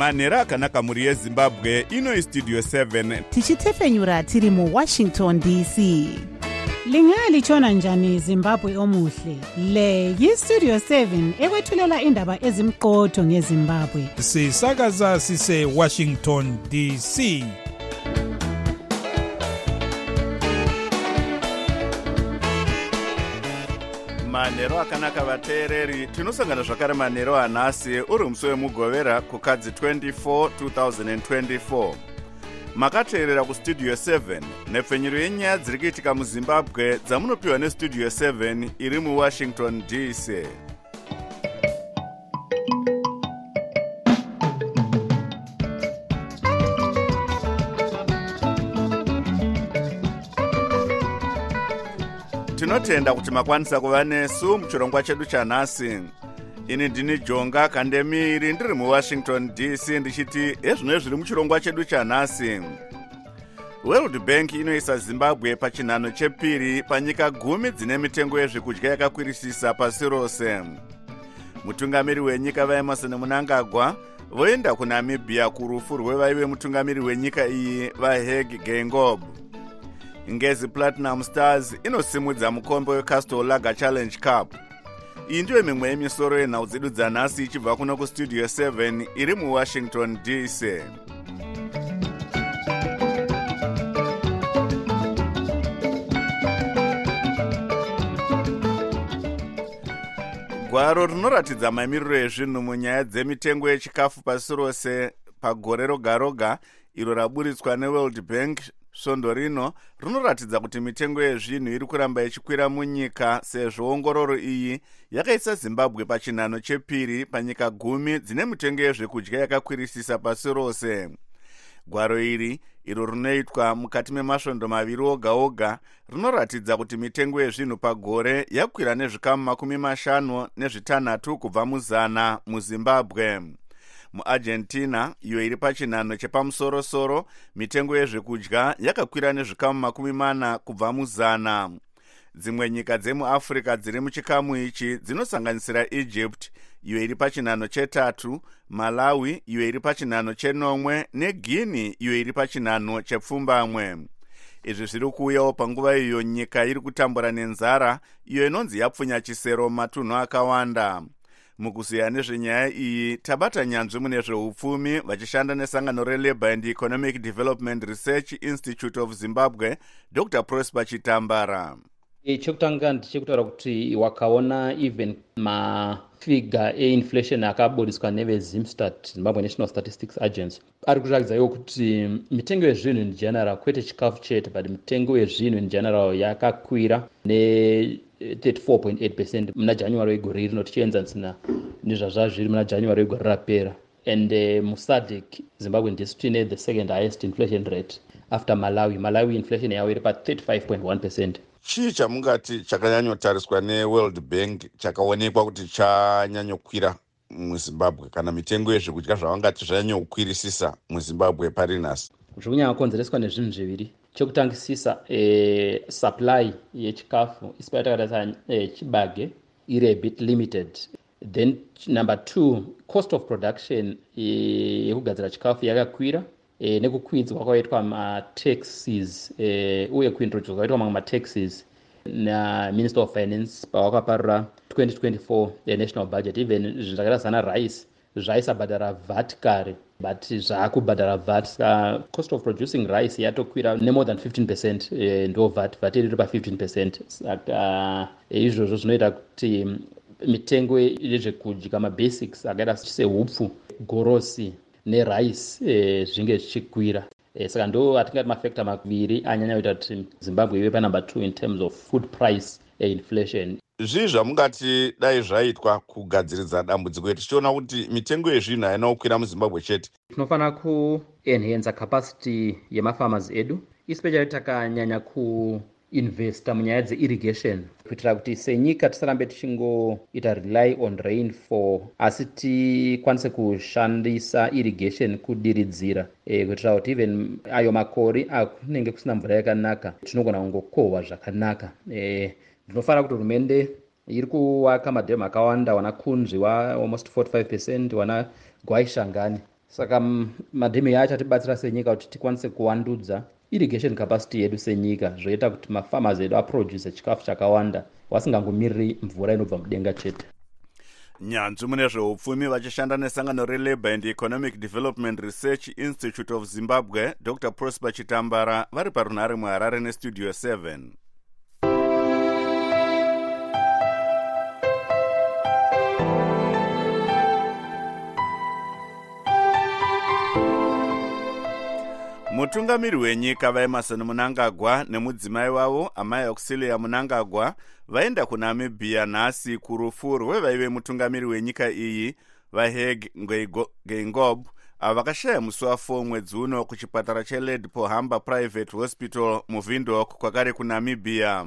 manhero akanaka mhuri yezimbabwe inoi studio 7 tichitefenyura tiri muwashington dc lingalitshona njani zimbabwe omuhle? Le yistudio 7 ekwethulela indaba ezimqotho ngezimbabwe. Sisakaza sisewashington dc manhero akanaka vateereri. Tinosangana zvakare manhero anhasi uri musi wemugovera kukadzi 24 2024 makateerera kustudio 7 nhepfenyuro yenyaya dziri kuitika muzimbabwe dzamunopiwa nestudio 7 iri muwashington dc tinotenda kuti makwanisa kuva nesu muchirongwa chedu chanhasi. Ini ndini jonga kandemiri ndiri muwashington dc ndichiti ezvino zviri muchirongwa chedu chanhasi. World bank inoisa zimbabwe pachinhano chepiri panyika gumi dzine mitengo yezvekudya yakakwirisisa pasi rose. Mutungamiri wenyika vaemarson munangagwa voenda kunamibhia kurufu rwevaive mutungamiri wenyika iyi vaheg gengob ngezi platinum stars inosimudza mukombe wecastle lager challenge cup. Iyi ndiyo mimwe yemisoro yenhau dzedu dzanhasi ichibva kuno kustudio 7 iri muwashington dc gwaro rinoratidza mamiriro ezvinhu munyaya dzemitengo yechikafu pasi rose pagore roga roga iro raburitswa neworld bank svondo rino rinoratidza kuti mitengo yezvinhu iri kuramba ichikwira munyika sezvo ongororo iyi yakaisa zimbabwe pachinhano chepiri panyika gumi dzine mitengo yezvekudya yakakwirisisa pasi rose. Gwaro iri iro rinoitwa mukati memasvondo maviri oga oga rinoratidza kuti mitengo yezvinhu pagore yakwira nezvikamu makumi mashanu nezvitanhatu kubva muzana muzimbabwe muargentina iyo iri pachinhano chepamusorosoro mitengo yezvekudya yakakwira nezvikamu makumi mana kubva muzana. Dzimwe nyika dzemuafrica dziri muchikamu ichi dzinosanganisira egypt iyo iri pachinhano chetatu malawi iyo iri pachinhano chenomwe neguinea iyo iri pachinhano chepfumbamwe. Izvi zviri kuuyawo panguva iyo nyika iri kutambura nenzara iyo inonzi yapfunya chisero mumatunhu akawanda mukuziya nezvenyaya iyi tabata nyanzvi mune zveupfumi vachishanda nesangano relabour and economic development research institute of zimbabwe dr prosper chitambara. Chekutanga ndechekutaura kuti wakaona even mafiga einflation akaburiswa nevezimstat zimbabwe national statistics agency. Ari kuratidza iwo kuti mitengo yezvinhu in general kwete chikafu chete but mitengo yezvinhu in general yakakwira ne 34.8 percent. Muna january wegore rino tichienzanisa nezvazvazviri muna january wegore rapera. And uh, musadc zimbabwe ndisu tiine the second highest inflation rate after malawi. Malawi inflation yavo iri pa35.1 percent. Chii chamungati chakanyanyotariswa neworld bank chakaonekwa kuti chanyanyokwira muzimbabwe? Kana mitengo yezvekudya zvavangati zvanyanyokwirisisa muzimbabwe pari nhasi? Zviri kunyanya kukonzereswa nezvinhu zviviri chekutangisisa e, supply yechikafu isi patakatarisa e, chibage iri abit limited. Then number two cost of production yekugadzira e, chikafu yakakwira e, nekukwidzwa kwaitwa mataxes e, uye kuintroduce kwaitwa mamwe mataxes naminister of finance pawakaparura 2024 national budget. Even zvinhu zvakaita sana rice zvaisabhadhara vat kare but zvaakubhadhara vat. Saka cost of producing rice yatokwira nemore than 15 percent e, ndo vat. Vat iri pa15 percent. Saka e, izvozvo zvinoita kuti mitengo yezvekudya mabasics akaita sehupfu gorosi nerice e, zvinge zvichikwira. E, saka ndo atingati mafactor maviri anyanya kuita kuti zimbabwe ive panumber two in terms of food price inflation zvii zvamungati dai zvaitwa kugadziridza dambudziko tichiona kuti mitengo yezvinhu haina kukwira muzimbabwe chete. Tinofanira kuenhenza capacity yemafarmers edu especially takanyanya kuinvesta munyaya dzeirrigation. Kuitira kuti senyika tisarambe tichingoita rely on rain for asi tikwanise kushandisa irrigation kudiridzira. E, kuitira kuti even ayo makore akunenge kusina mvura yakanaka tinogona kungokohwa zvakanaka. E, ndinofanira kuti hurumende iri kuvaka madhemu akawanda wana kunzvi wa almost 45 percent wana gwaishangani saka madhimi acho atibatsira senyika kuti tikwanise kuwandudza irrigation capacity yedu senyika zvoita kuti mafarmers edu aproduce chikafu chakawanda vasingangomiriri mvura inobva mudenga chete. Nyanzvi mune zveupfumi vachishanda nesangano relabour and economic development research institute of zimbabwe dr prosper chitambara vari parunhare muharare nestudio 7 mutungamiri wenyika vaemarson munangagwa nemudzimai wavo amai auxilia munangagwa vaenda kunamibhiya nhasi kurufu rwevaive mutungamiri wenyika iyi vaheg geingob avo vakashaya musi wa4 mwedzi uno kuchipatara cheled pohamba private hospital muvindok kwakare kunamibhiya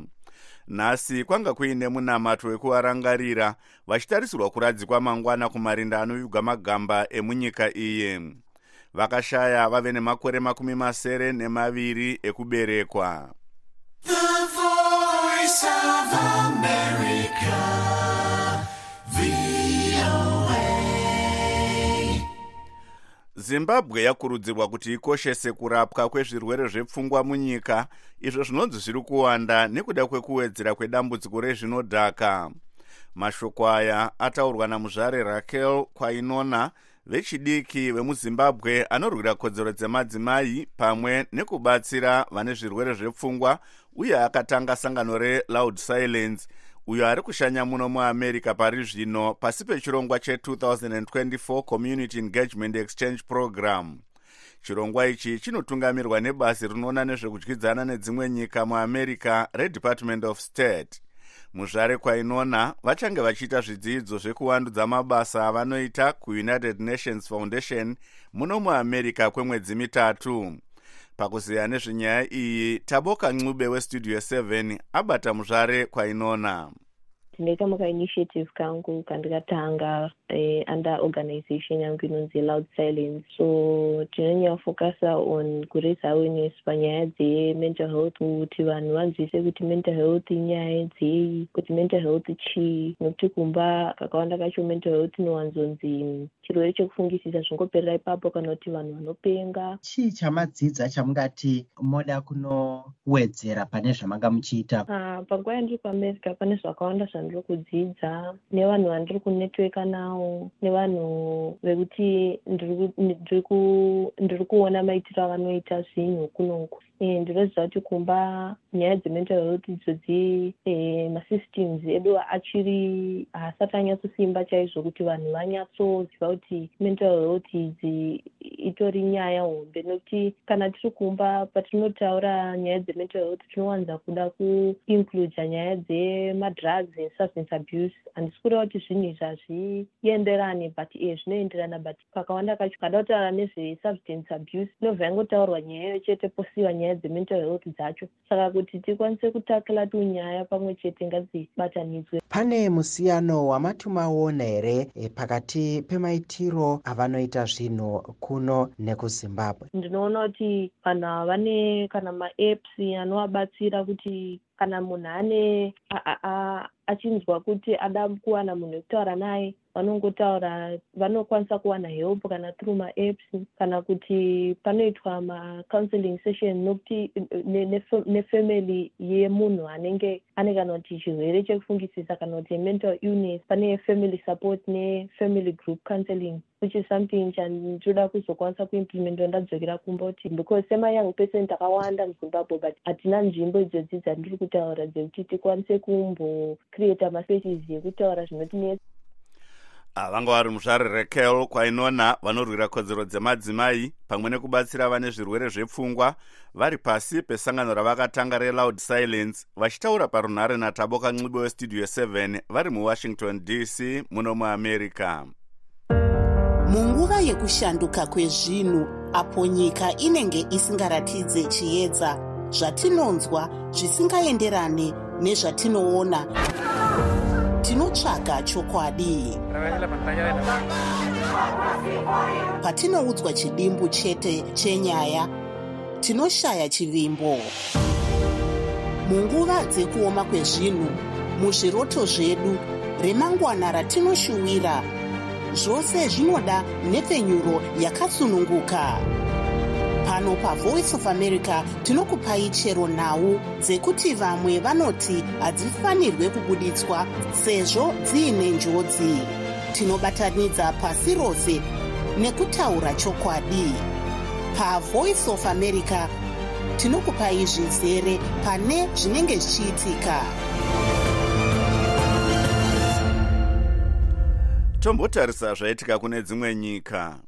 nhasi kwanga kuine munamato wekuvarangarira vachitarisirwa kuradzikwa mangwana kumarinda anovigwa magamba emunyika iyi vakashaya vave nemakore makumi masere nemaviri ekuberekwa. Zimbabwe yakurudzirwa kuti ikoshese kurapwa kwezvirwere zvepfungwa munyika izvo zvinonzi zviri kuwanda nekuda kwekuwedzera kwedambudziko rezvinodhaka. Mashoko aya ataurwa namuzvare rakel kwainona vechidiki vemuzimbabwe anorwira kodzero dzemadzimai pamwe nekubatsira vane zvirwere zvepfungwa uye akatanga sangano reloud silence. Uyo ari kushanya muno muamerica pari zvino pasi pechirongwa che2024 community engagement exchange program. Chirongwa ichi chinotungamirwa nebasi rinoona nezvekudyidzana nedzimwe nyika muamerica redepartment of state muzvare kwainona vachange vachiita zvidzidzo zvekuwandudza mabasa avanoita kuunited nations foundation muno muamerica kwemwedzi mitatu. Pakuziya nezvenyaya iyi taboka ncube westudio 7 abata muzvare kwainona ndine kamwe kainitiative kangu kandikatanga eh, under organization yangu inonzi loud silence. So tinonyafokasa on kuraise awareness panyaya dzemental health kuti vanhu vanzwise kuti mental health inyaya dzei kuti mental health chii nokuti kumba kakawanda kacho mental health inowanzonzi chirwere chekufungisisa zvingoperera ipapo kana kuti vanhu vanopenga. Chii chamadzidza chamungati moda kunowedzera pane zvamanga muchiita? Uh, panguva yandiri kuamerica pane zvakawanda zvandiri kudzidza nevanhu vandiri kunetweka navo nevanhu vekuti ndiri kuona maitiro avanoita zvinhu kunoku ndinoziva kuti kumba nyaya dzemental health idzodzi masystems edu achiri haasati anyatsosimba chaizvo kuti vanhu vanyatsoziva kuti mental health idzi itori nyaya hombe. Nokuti kana tiri kumba patinotaura nyaya dzemental health tinowanza kuda kuincluda nyaya dzemadrugs and substance abuse handisi kureva kuti zvinhu izvi hazvienderani but e zvinoenderana but kakawanda kacho kada kutaura nezvesubstance abuse inobva yangotaurwa nyaya iyo chete posiwa nyaya dzemental health dzacho. Saka kuti tikwanise kutakila tunyaya pamwe chete ngadzibatanidzwe. Pane musiyano wamati maona here e, pakati pemaitiro avanoita zvinhu kuno nekuzimbabwe? Ndinoona kuti vanhu ava vane kana maapps anovabatsira kuti kana munhu ane achinzwa kuti ada kuwana munhu wekutaura naye vanongotaura vanokwanisa kuwana help kana through maapps kana kuti panoitwa macounseling session nokuti nefamily yemunhu anenge ane kana kuti chirwere chekufungisisa kana kuti mental illness pane family support nefamily group counseling which is something chandoda kuzokwanisa kuimplementa ndadzokera kumba kuti because semayoung person takawanda muzimbabwe but hatina nzvimbo idzodzi dzandiri kutaura dzekuti tikwanise kumbocreata maspaces ekutaura zvinotinetsa vanga vari muzvare rekel kwainona vanorwira kodzero dzemadzimai pamwe nekubatsira vane zvirwere zvepfungwa vari pasi pesangano ravakatanga reloud silence. Vachitaura parunhare nataboka ncube westudio 7 vari muwashington dc muno muamerica. Munguva yekushanduka kwezvinhu apo nyika inenge isingaratidze chiedza zvatinonzwa zvisingaenderane nezvatinoona. Tinotsvaga chokwadi. Patinoudzwa chidimbu chete chenyaya tinoshaya chivimbo. Munguva dzekuoma kwezvinhu muzviroto zvedu remangwana ratinoshuwira zvose zvinoda nepfenyuro yakasununguka pano pavoice of america tinokupai chero nhau dzekuti vamwe vanoti hadzifanirwe kubuditswa sezvo dziine njodzi. Tinobatanidza pasi rose nekutaura chokwadi. Pavoice of america tinokupai zvizere pane zvinenge zvichiitika. Tombotarisa zvaitika kune dzimwe nyika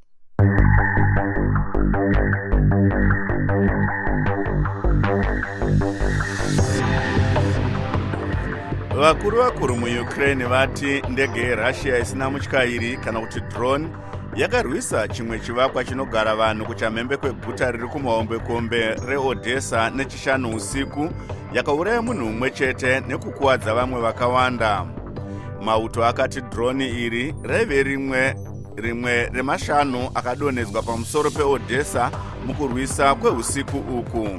vakuru vakuru muukraine vati ndege yerussia isina mutyairi kana kuti drone yakarwisa chimwe chivakwa chinogara vanhu kuchamhembe kweguta riri kumahombekombe reodessa nechishanu usiku yakauraya munhu mumwe chete nekukuwadza vamwe vakawanda. Mauto akati droni iri raive rimwe rimwe remashanu akadonhedzwa pamusoro peodessa mukurwisa kweusiku uku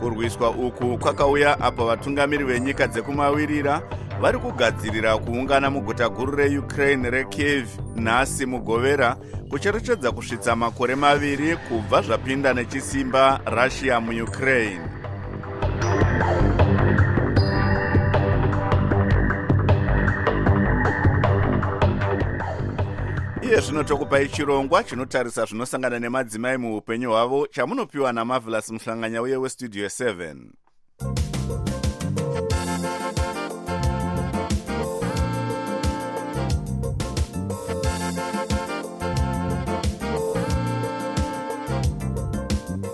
kurwiswa uku kwakauya apo vatungamiri venyika dzekumawirira vari kugadzirira kuungana muguta guru reukraine rekiev nhasi mugovera kucherechedza kusvitsa makore maviri kubva zvapinda nechisimba russia muukraine iye zvino tokupai chirongwa chinotarisa zvinosangana nemadzimai muupenyu hwavo chamunopiwa namavelas muhlanganya uye westudio 7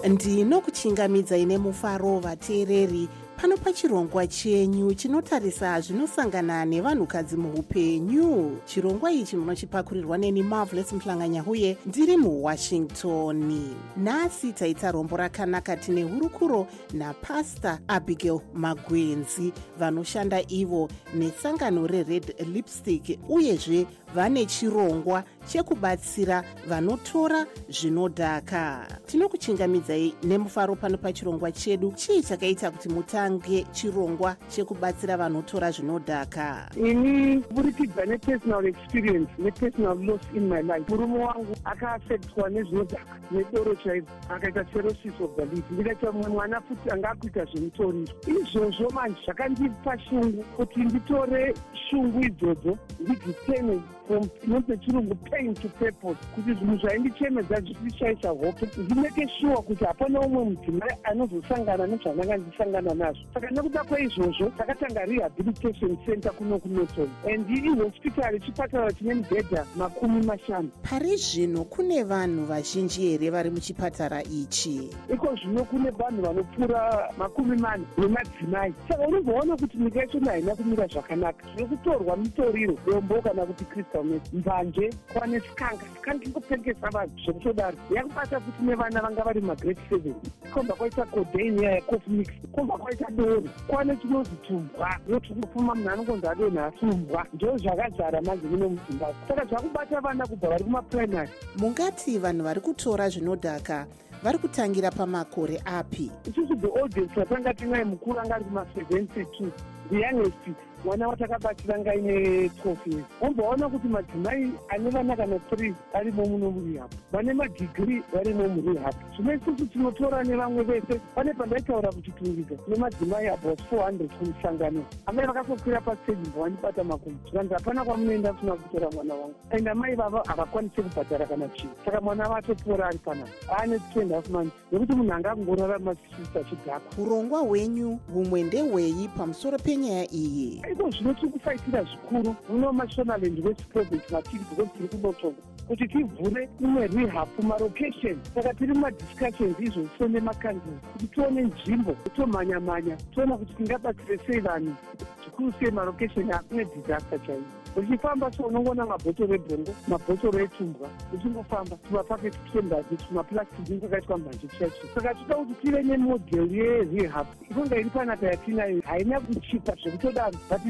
ndinokuchingamidzai nemufaro vateereri pano pachirongwa chenyu chinotarisa zvinosangana nevanhukadzi muupenyu. Chirongwa ichi munochipakurirwa neni marvelos muhlanganya uye ndiri muwashington. Nhasi taita rombo rakanaka tine hurukuro napasta abigail magwenzi vanoshanda ivo nesangano rered lipstick uyezve vane chirongwa chekubatsira vanotora zvinodhaka. Tinokuchingamidzai nemufaro pano pachirongwa chedu. Chii chakaita kuti mutange chirongwa chekubatsira vanotora zvinodhaka? Ini kuburikidza nepersonal experience nepersonal loss in my life. Murume wangu akaafektwa nezvinodhaka nedoro chaizvo akaita serosis of the leaf ndikaita mumwe mwana futi anga akuita zvemutoriro izvozvo manje zvakandipa shungu kuti nditore shungu idzodzo ndidziteme from inonzi chirungu pain to purpose kuti zvinhu zvaindichemedza zvisishaisa hope ndimeke sure kuti hapana umwe mudzimai anozosangana nezvandanga ndisangana nazvo. Saka nekuda kweizvozvo takatanga rehabilitation center kuno kunoton and ihospitari chipatara chine mibhedha makumi mashanu. Pari zvino kune vanhu vazhinji here vari muchipatara ichi? Iko zvino kune vanhu vanopfuura makumi mana nemadzimai. Saka unomboona kuti nyika yachona haina kumira zvakanaka. Zviri kutorwa mitoriro dombo kana kuti crystal met mbanje kwane skanga skanga ingopengesa vanhu zvekutodaro yakubata kuti nevana vanga vari magrade seven. Komba kwaita codain yaya cof mix. Komba kwaita doro kwane chinozi tumbwa yoti kufuma munhu anongonzi adonha tumbwa ndo zvakazara manje muno muzimbabwe saka zvakubata vana kubva vari kumaprimary. Mungati vanhu vari kutora zvinodhaka vari kutangira pamakore api? Isusu the audience vatanga tinai mukuru anga ari kuma72 the youngest mwana watakabatira ngaine 12 years womboona kuti madzimai ane vana kana 3 arimo muno murehab vane madigiri varimo murehab zvino isusu tinotora nevamwe vese pane pandaitaura kuti tungidza nemadzimai about 400 kumusangano. Amai vakasokwira pasteji mbawandibata makumbo zvikanzi hapana kwamunoenda kusina kutora mwana wangu. And amai vava havakwanisi kubhadhara kana chii saka mwana vatopora ari panapa. Aane 2 months nekuti munhu anga kungorarama sisita chidhakwa urongwa hwenyu humwe ndehwei pamusoro penyaya iyi iko zvino tiri kufaitira zvikuru? Muno mashonaland west province matiri because tiri kunotonga kuti tivhure imwe rehab marokation saka tiri mumadiscussions izvozvo nemakanzini kuti tione nzvimbo tomhanya-mhanya tiona kuti tingabatsire sei vanhu. Zvikuru sei marokation akune disaster chaivo uchifamba so unongoona mabhotoro ebhongo mabhotoro etumbwa uchingofamba tumapaketi twembazi tumaplastic kwakaitwa mbanje chacho. Saka toda kuti tive nemodhel yerehab inonga iri panapa yatinayo haina kuchipa zvekutodaro but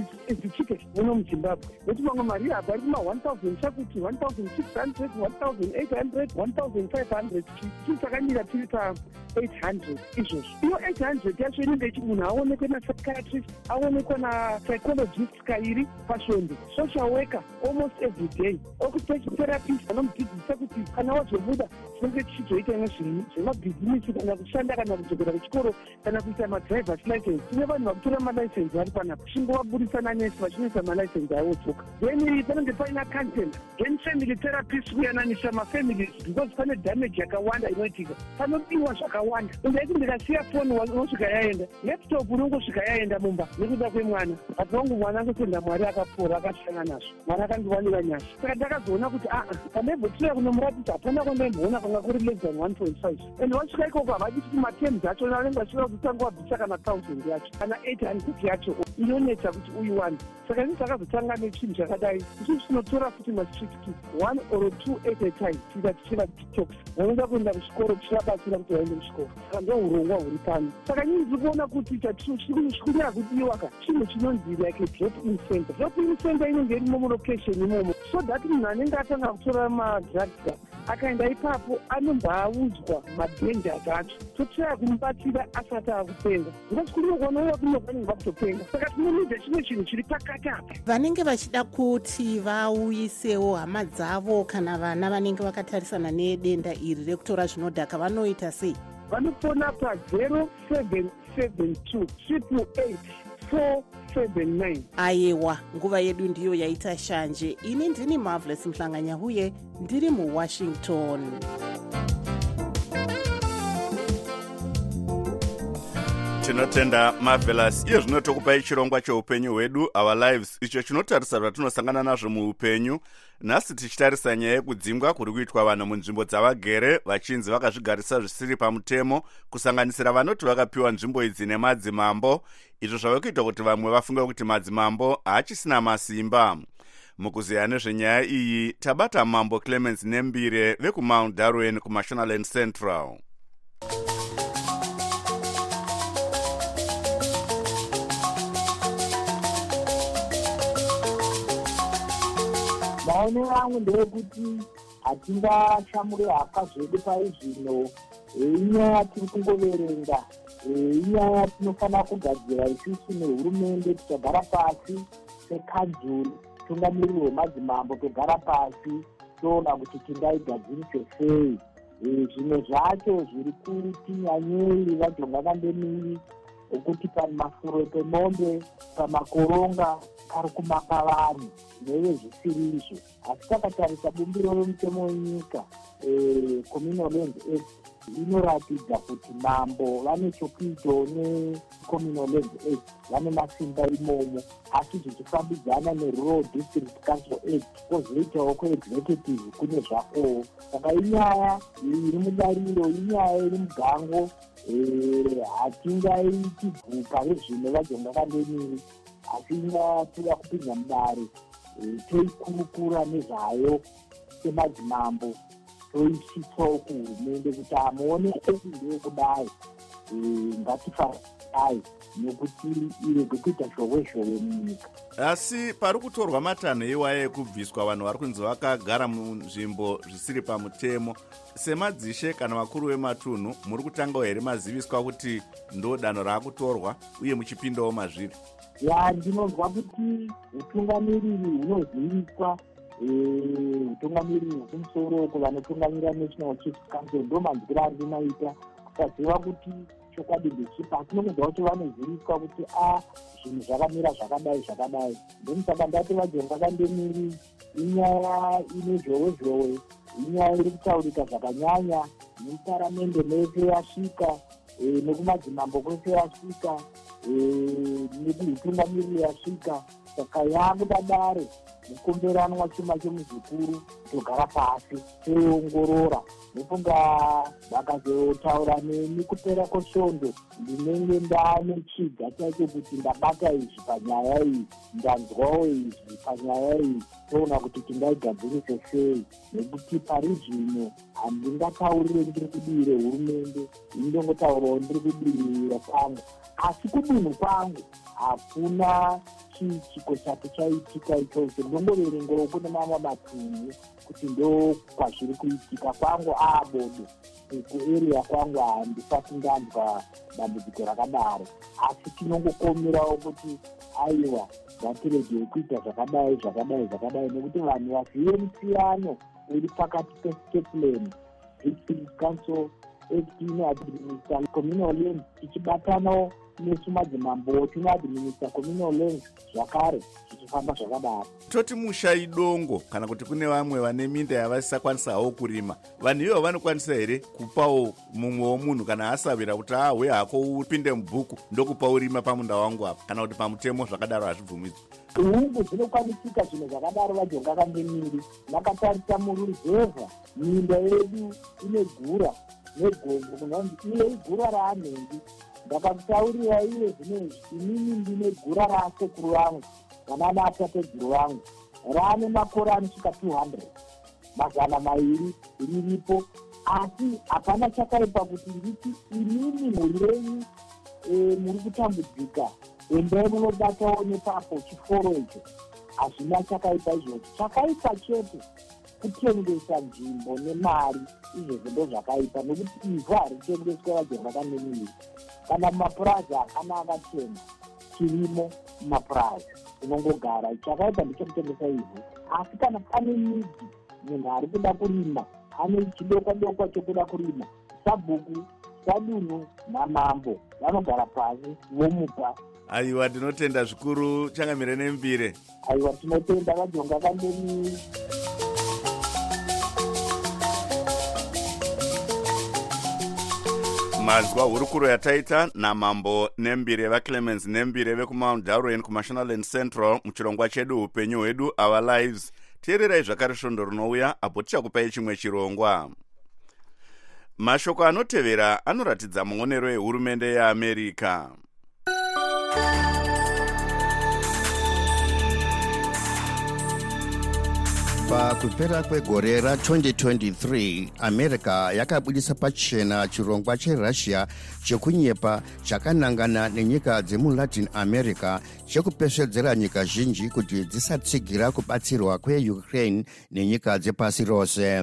zichike muno muzimbabwe. Nekuti mamwe marehab ari kuma 1000 chakuti 1600 1800 1500 tii takamira tiri pa800 izvozvo. Iyo 800 yacho inenge ichi munhu aonekwe napsychiatrist aonekwa napsychologist kairi pasvondo so worker almost every day occupational therapist vanomudzidzisa kuti kana wazobuda tinenge tichizoita nezvei zvemabhizinisi kana kushanda kana kudzokera kuchikoro kana kuita madrivers license. Tine vanhu vakutora malicense vari panapa chingovabudisa nanesi vachinoisa malicense avodzoka then panenge paina content then family therapist kuyananisa mafamilies because pane damage yakawanda inoitika. Panodiwa zvakawanda. Undaiti ndikasiya foni unosvika yaenda laptop unongosvika yaenda mumba nekuda kwemwana. Asi vangu mwana angotenda mwari akapora akashanga nazvo mwari akandiwanira nyasha saka ndakazoona kuti aa pandaimbotira kunomuratidza hapana kwandaimboona kwanga kuri less than one point five. And wasvika ikoko havadi kuti matems acho vanenge vachida kutanga wabvisa kana thousand yacho kana eight hundred yacho inonetsa kuti uyiwane saka ini takazotanga nechinhu chakadai. Isusu tinotora futi mastreet kid one or two at a time tiita tichiva tiktoks vanoda kuenda kuchikoro tichivabatsira kuti vaende kuchikoro. Saka ndo urongwa huri pano. Saka nyini ndiri kuona kuti chikunyaya kudiwa ka chinhu chinonzi like drop in center drop in center inenge irimo mulocation imomo. So that munhu anenge atanga kutora madrugs akaenda ipapo anombaudzwa madangers acho totraya kumubatsira asati akupenga because kunogona kunovanenge vakutopenga saka tinonidza chimwe chinhu chiri pakati apa. Vanenge vachida kuti vauyisewo hama dzavo kana vana vanenge vakatarisana nedenda iri rekutora zvinodhaka vanoita sei? Vanofona pa0772 888 479 ayewa nguva yedu ndiyo yaita shanje ini ndini marvelous mhlanganyahuye ndiri muwashington tinotenda marvelous. Iye zvino tokupai chirongwa cheupenyu hwedu our lives. Icho chinotarisa zvatinosangana nazvo muupenyu. Nhasi tichitarisa nyaya yekudzingwa kuri kuitwa vanhu munzvimbo dzavagere vachinzi vakazvigarisa zvisiri pamutemo kusanganisira vanoti vakapiwa nzvimbo idzi nemadzimambo. Izvo zvave kuita kuti vamwe vafunge kuti madzimambo haachisina masimba. Mukuziya nezvenyaya iyi tabata mambo clemens nembire vekumount darwen kumashonaland central maonero angu ndewekuti hatingachamuri haka zvedu pai zvino inyaya tiri kungoverenga inyaya tinofanira kugadzira isusu nehurumende tichagara pasi sekanzuri tungamiriri wemadzimambo togara pasi toona kuti tingaigadzirise sei. Zvimwe zvacho zviri kuti nyanyei vajonga kandemiri okuti pamafuro pemombe pamakoronga pari kumaka vanhu zvinove zvisiri izvo. Asi takatarisa bumbiro remutemo wenyika communal land act inoratidza kuti mambo vane chokuitawo necommunal land act vane masimba imomo. Asi zvichifambidzana nerural district council act kwozoitawo kuexecutive kune zvakowo saka inyaya iri mudariro inyaya iri mugango hatingaiti gupa rezvino vajonga kandemiri asi inyaya toda kupinza mudare toikurukura nezvayo semadzimambo toisitsawo kuhurumende kuti amuoneke ndeyekudai ngatifaai nekuti irege kuita zhowe zhowe munyika asi pari kutorwa matanho iwaya ekubviswa vanhu vari kunzi vakagara munzvimbo zvisiri pamutemo. Semadzishe kana vakuru vematunhu muri kutangawo here maziviswa kuti ndo danho raakutorwa uye muchipindawo mazviri? Ya ndinonzwa kuti utungamiriri hunoziviswa utungamiriri hwekumusoro uko vanotungamirira national chief council ndo manzwiro andinoita kusaziva kuti chokwadi ndechipa nononzwa kuti vanoziviswa kuti a zvinhu zvakamira zvakadai zvakadai. Then saka ndati vajonga kandemiri inyaya ine zhowe zhowe inyaya iri kutaurika zvakanyanya neparamende mese yasvika nekumadzimambo kwese yasvika nekuhutungamiriri yasvika. Saka yakudadare mukomberanwa chuma chemuzvikuru togara pasi toiongorora. Nofunga vakazotaura neni kupera kwesvondo ndinenge ndaane chiga chacho kuti ndabata izvi panyaya iyi ndanzwawo izvi panyaya iyi. Toona kuti tingaigadzirise sei. Nekuti pari zvino handingataurire ndiri kudire hurumende indongotaurawo ndiri kudirira kwangu. Asi kudunhu kwangu hakuna chii chiko chake chaitika ichocho ndongoverengero kune mamwe matunhu kuti ndo kwazviri kuitika kwangu aabodo. Kuarea kwangu handisati ndanzwa dambudziko rakadaro. Asi tinongokomerawo kuti aiwa ngatiregei kuita zvakadai zvakadai zvakadai. Nekuti vanhu vazive musiyano uri pakati pesteplan district council etineadminister communal land tichibatanawo nesu madzimambo tinoadminister communal land zvakare zvichifamba zvakadaro. Toti mushai dongo kana kuti kune vamwe vane minda yavasisakwanisawo kurima vanhu ivo vanokwanisa here kupawo mumwewo munhu kana asavira kuti ahwe hako upinde mubhuku ndokupa urima pamunda wangu apa? Kana kuti pamutemo zvakadaro hazvibvumidzwa hungu dzinokwanisika zvinhu zvakadaro vajonga kangemiri vakatarisa muruzevha. Minda yedu ine gura negombo kunonzi iye igura raanhengi ndakakutaurira iye zvinezvi inini ndine gura rasekuru vangu vana natateguru vangu. Raane makore anosvika 200 mazana mairi riripo asi hapana chakaipa kuti nditi inini mhuri renyu e, muri kutambudzika. Endai munobatawo nepapo chiforo icho. Hazvina chakaipa izvozvo. Chakaipa chete kutengesa nzvimbo nemari izvozvo ndo zvakaipa nokuti ivhu haritengeswa vajenga kanemiri kana mumapurazi hakana akatenga chirimo mumapurazi unongogara chakaipa ndechekutengesa ivhu. Asi kana pane midzi munhu ari kuda kurima ane chidokwa dokwa chekuda kurima sabhuku sadunhu namambo vanogara pasi vomupa. Aiwa ndinotenda zvikuru changamire nembire. Aiwa tinotenda vajonga kandeni manzwa hurukuro yataita namambo nembire vaclemens nembire vekumount darwen kumashonaland central muchirongwa chedu upenyu hwedu our lives. Teererai zvakare svondo rinouya apo tichakupai chimwe chirongwa. Mashoko anotevera anoratidza muonero ehurumende yeamerica pakupera kwegore ra2023 america yakabudisa pachena chirongwa cherussia chekunyepa chakanangana nenyika dzemulatin america chekupesvedzera nyika zhinji kuti dzisatsigira kubatsirwa kweukraine nenyika dzepasi rose.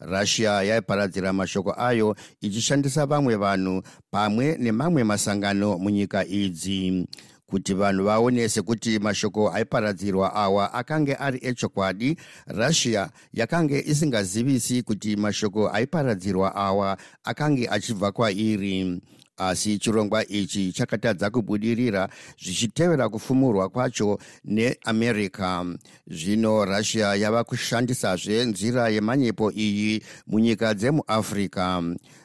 Russia yaiparadzira mashoko ayo ichishandisa vamwe vanhu pamwe nemamwe masangano munyika idzi kuti vanhu vaone sekuti mashoko aiparadzirwa awa akange ari echokwadi russia yakange isingazivisi kuti mashoko aiparadzirwa awa akange achibva kwairi. Asi chirongwa ichi chakatadza kubudirira zvichitevera kufumurwa kwacho neamerica. Zvino russia yava kushandisazve nzira yemanyepo iyi munyika dzemuafrica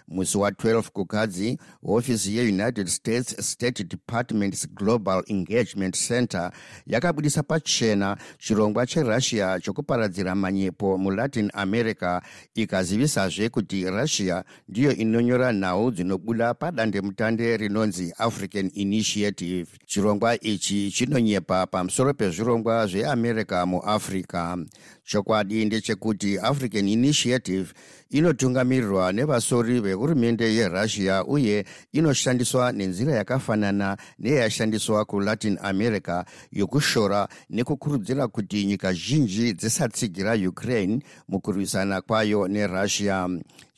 musi wa12 kukadzi hofisi yeunited states state department's global engagement center yakabudisa pachena chirongwa cherussia chokuparadzira manyepo mulatin america ikazivisazve kuti russia ndiyo inonyora nhau dzinobuda padandemutande rinonzi african initiative. Chirongwa ichi chinonyepa pamusoro pezvirongwa zveamerica muafrica chokwadi ndechekuti african initiative inotungamirirwa nevasori vehurumende yerussia uye inoshandiswa nenzira yakafanana neyashandiswa kulatin america yokushora nekukurudzira kuti nyika zhinji dzisatsigira ukraine mukurwisana kwayo nerussia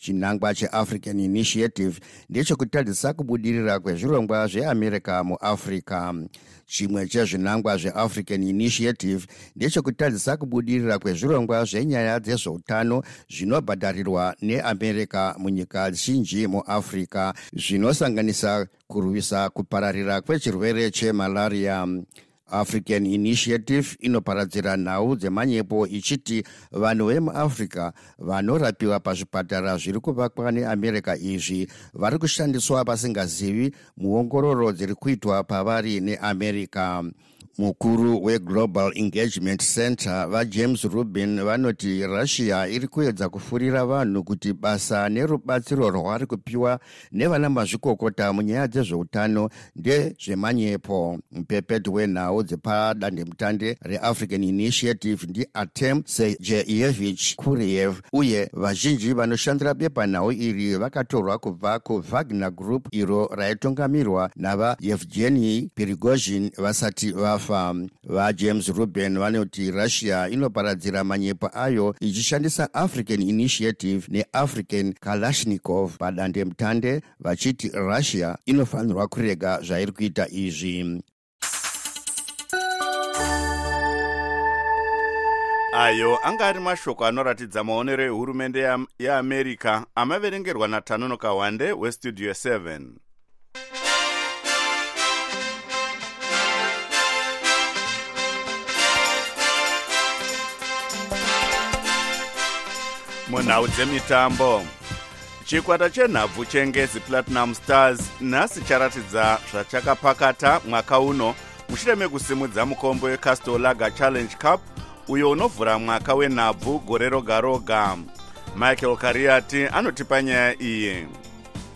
chinangwa cheafrican initiative ndechekutadzisa kubudirira kwezvirongwa zveamerica muafrica chimwe chezvinangwa zveafrican initiative ndechekutadzisa kubudirira kwezvirongwa zvenyaya dzezveutano zvinobhadharirwa neamerica munyika zhinji muafrica zvinosanganisa kurwisa kupararira kwechirwere chemalaria african initiative inoparadzira nhau dzemanyepo ichiti vanhu vemuafrica vanorapiwa pazvipatara zviri kuvakwa neamerica izvi vari kushandiswa vasingazivi muongororo dziri kuitwa pavari neamerica mukuru weglobal engagement center vajames rubin vanoti russia iri kuedza kufurira vanhu kuti basa nerubatsiro rwari kupiwa nevana mazvikokota munyaya dzezveutano ndezvemanyepo. Mupepeti wenhau dzepadandemutande reafrican initiative ndiartem sejeyevich kuriev uye vazhinji vanoshandira bepanhau iri vakatorwa kubva kuvagner group iro raitungamirwa navaevgeni pirigozhin vasati vafa vafa vajames ruben vanoti russia inoparadzira manyepo ayo ichishandisa african initiative neafrican kalashnikov padandemutande vachiti russia inofanirwa kurega zvairi kuita izvi. Ayo anga ari mashoko anoratidza maonero ehurumende yeamerica amaverengerwa natanonoka wande westudio 7 munhau dzemitambo. Chikwata chenhabvu chengezi platinum stars nhasi charatidza zvachakapakata mwaka uno. Mushure mekusimudza mukombo wecastolaga challenge cup uyo unovhura mwaka wenhabvu gore roga roga. Michael kariati anotipa nyaya iyi.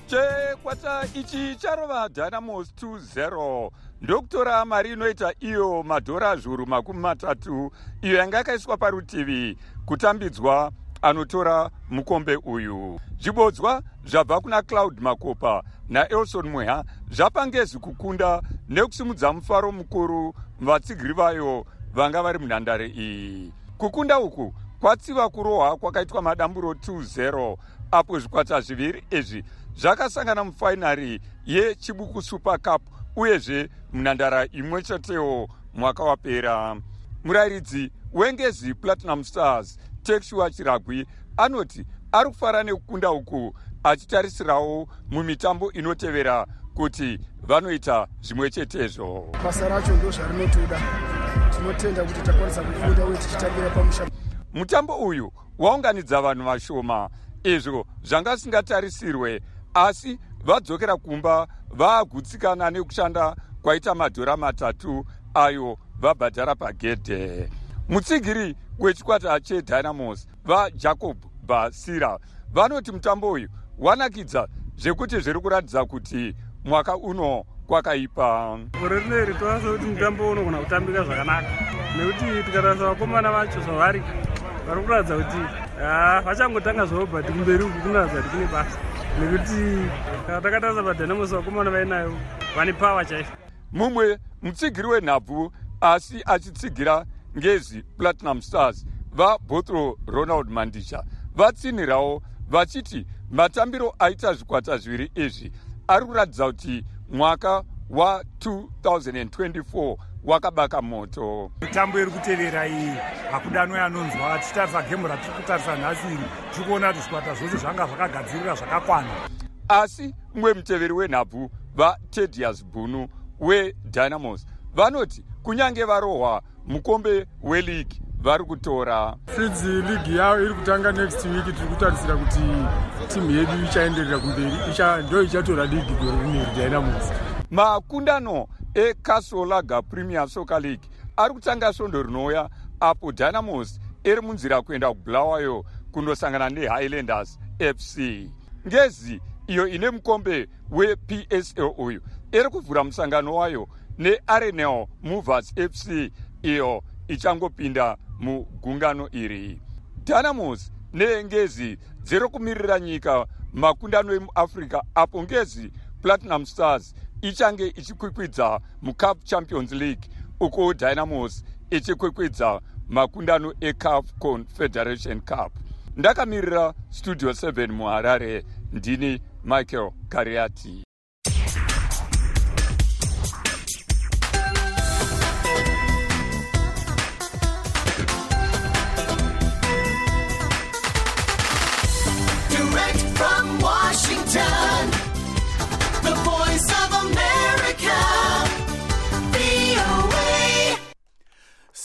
Chekwata ichi charova dynamos 20 ndokutora mari inoita iyo madhora zviuru makumi matatu iyo yanga yakaiswa parutivi. Kutambidzwa anotora mukombe uyu. Zvibodzwa zvabva kuna cloud makopa naelson mweha zvapa ngezi kukunda nekusimudza mufaro mukuru vatsigiri vayo vanga vari munhandare iyi. Kukunda uku kwatsiva kurohwa kwakaitwa madamburo 20 apo zvikwata zviviri izvi zvakasangana mufainari yechibuku super cup uyezve munhandara imwe chetewo mwaka wapera. Murayiridzi wengezi platinum stars tekshua chiragwi anoti ari kufara nekukunda uku achitarisirawo mumitambo inotevera kuti vanoita zvimwe chetezvo. Basa racho ndo zvarinotoda tinotenda kuti takwanisa kufunda uye tichitambira pamusha. Mutambo uyu waunganidza vanhu vashoma izvo zvanga zvisingatarisirwe asi vadzokera kumba vaagutsikana nekushanda kwaita madhora matatu ayo vabhadhara pagedhe mutsigiri wechikwata chedynamos vajacob basira. Vanoti mutambo uyu wanakidza zvekuti zviri kuratidza kuti mwaka uno kwakaipa. Gore rino iri toasa kuti mutambo unogona kutambika zvakanaka. Nekuti tikatarisa vakomana vacho zvavari vari kuratidza kuti vachangotanga zvavo but kumberi uku kunoratidza kuti kune basa. Nekuti takatarisa padynamos vakomana vainayo vane pawa chaizvo mumwe mutsigiri wenhabvu asi achitsigira ngezi platinum stars vabotro ronald mandisha vatsinhirawo vachiti matambiro aita zvikwata zviviri izvi. Ari kuratidza kuti mwaka wa2024 wakabaka moto. Mitambo iri kutevera iyi. Hakudanwe anonzwa tichitarisa gemu ratiri kutarisa nhasi iri tiri kuona kuti zvikwata zvose zvanga zvakagadzirira zvakakwana. Asi mumwe muteveri wenhabvu vatedias bunu wedynamos vanoti kunyange varohwa mukombe weligi vari kutora. Fidzi ligi yavo iri kutanga next week. Tiri kutarisira kuti timu yedu ichaenderera kumberi ndo ichatora ligi gore rineri dynamos. Makundano ecasolaga premier soccer league ari kutanga svondo rinouya apo dynamos iri munzira kuenda kubulawayo kundosangana nehighlanders fc ngezi iyo ine mukombe wepsl uyu. Iri kuvhura musangano wayo nearenel movers fc iyo ichangopinda mugungano iri. Dynamos neengezi dziri kumirira nyika makundano emuafrica apo ngezi platinum stars ichange ichikwikwidza mucup champions league uko dynamos ichikwikwidza makundano ecaf confederation cup. Ndakamirira studio 7 muharare ndini michael kariati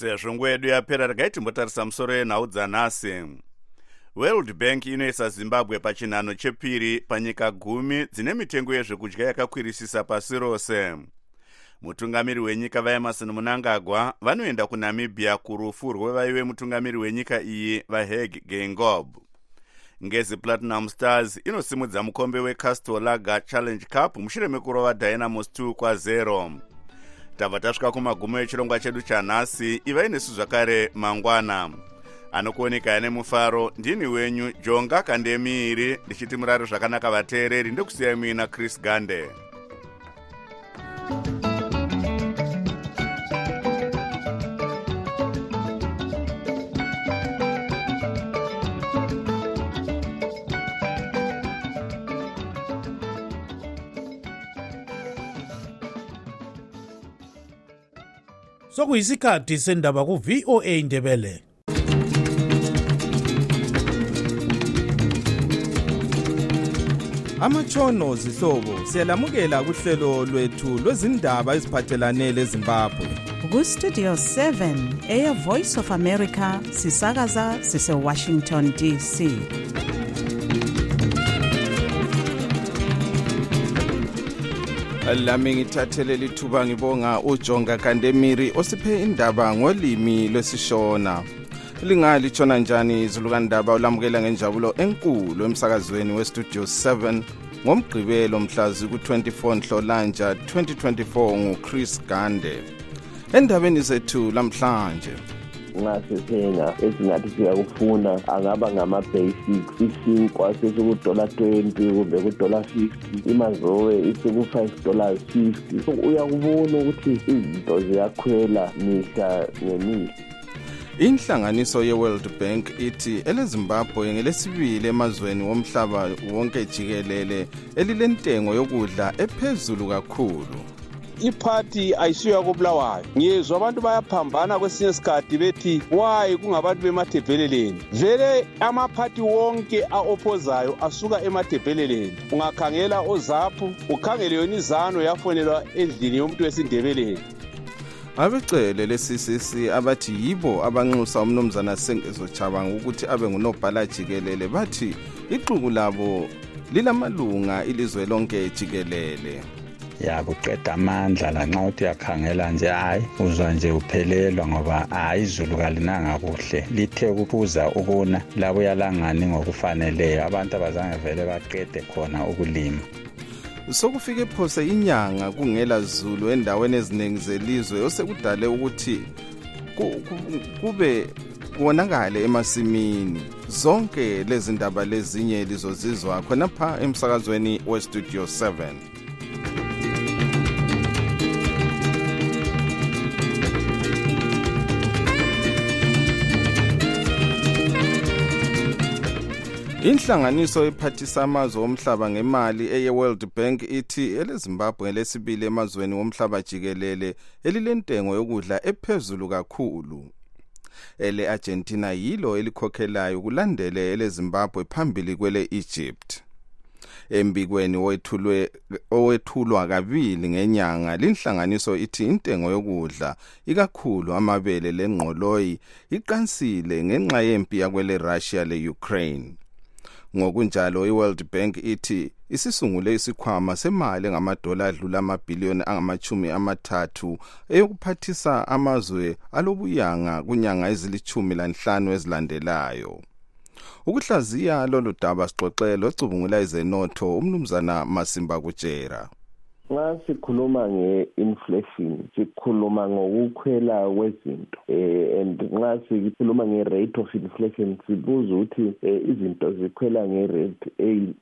sezvo nguva yedu yapera regai timbotarisa musoro yenhau dzanhasi world bank inoisa zimbabwe pachinhano chepiri panyika gumi dzine mitengo yezvekudya yakakwirisisa pasi rose. Mutungamiri wenyika vaemarson munangagwa vanoenda kunamibia kurufu rwevaive mutungamiri wenyika iyi vaheg gengob ngezi platinum stars inosimudza mukombe wecastolaga challenge cup mushure mekurova dynamos 2 kwa0 tabva tasvika kumagumo echirongwa chedu chanhasi ivai nesu zvakare mangwana. Anokuonekai nemufaro ndini wenyu jonga kandemiiri ndichiti murari zvakanaka vateereri ndekusiyai muina chris gande sokuyisikhathi sendaba ku-voa ndebele. Amatshono zihlobo siyalamukela kuhlelo lwethu lwezindaba eziphathelane lezimbabwe. Kustudio 7 eye voice of america sisakaza sisewashington dc lami ngithathele lithuba ngibonga ujonga kandemiri osiphe indaba ngolimi lwesishona. Lingalithona njani izulukandaba ulamukela ngenjabulo enkulu emsakazweni westudio 7 ngomgqibelo mhlazi ku-24 nhlolanja 2024 nguchris gande. Endabeni zethu lamhlanje ngasithenga esingathi siyakufuna angaba ngama-basics isinkwa sesikudola 20 kumbe kudola 50 imazowe isiku-5 dollars 50 so uyakubona ukuthi izinto ziyakhwela mihla ngemihla. Inhlanganiso ye-world bank ithi elezimbabwe ngelesibili emazweni womhlaba wonke jikelele elilentengo yokudla ephezulu kakhulu. Iphathi ayisiyo yakobulawayo ngiyezwa abantu bayaphambana kwesinye isikhathi bethi wayi kungabantu bemadebheleleni vele amaphathi wonke a-ophozayo asuka emadebheleleni ungakhangela ozaphu ukhangele yona izano yafonelwa endlini yomuntu wesindebeleni. Abecele le-ccc abathi yibo abanxusa umnumzana sengezocabanga ukuthi abe ngunobhala jikelele. Bathi ixuku labo lilamalunga ilizwe lonke jikelele ya kuqeda amandla lanxa uthi uyakhangela nje hayi uzwa nje uphelelwa ngoba hayi izulu kalinanga kuhle. Lithe ukubuza ukuna labuya langani ngokufaneleyo? Abantu abazange vele baqede khona ukulima. Sokufike phose inyanga kungela zulu endaweni eziningi zelizwe osekudale ukuthi kube kubonakale emasimini. Zonke lezi ndaba lezinye lizozizwa khonapha emsakazweni westudio 7 inhlanganiso ephathisa amazwe omhlaba ngemali eye-world bank ithi elezimbabwe ngelesibili emazweni womhlaba jikelele elilentengo yokudla ephezulu kakhulu. Ele-argentina yilo elikhokhelayo kulandele elezimbabwe phambili kwele-egypt. Embikweni owethulwa kabili ngenyanga linhlanganiso ithi intengo yokudla ikakhulu amabele lengqoloyi iqansile ngenxa yempi yakwele russia le-ukraine. Ngokunjalo i-world bank ithi isisungule isikhwama semali engamadola adlula amabhiliyoni angamachumi amathathu eyokuphathisa amazwe alobuyanga kunyanga ezilithumi lanhlanu ezilandelayo. Ukuhlaziya lolu daba sixoxele ocubungula izenotho umnumzana masimba kutshera. Nxa sikhuluma nge-inflation sikhuluma ngokukhwela kwezinto um and nxa sikhuluma nge-rate of inflation sibuza ukuthi um izinto zikhwela nge-rate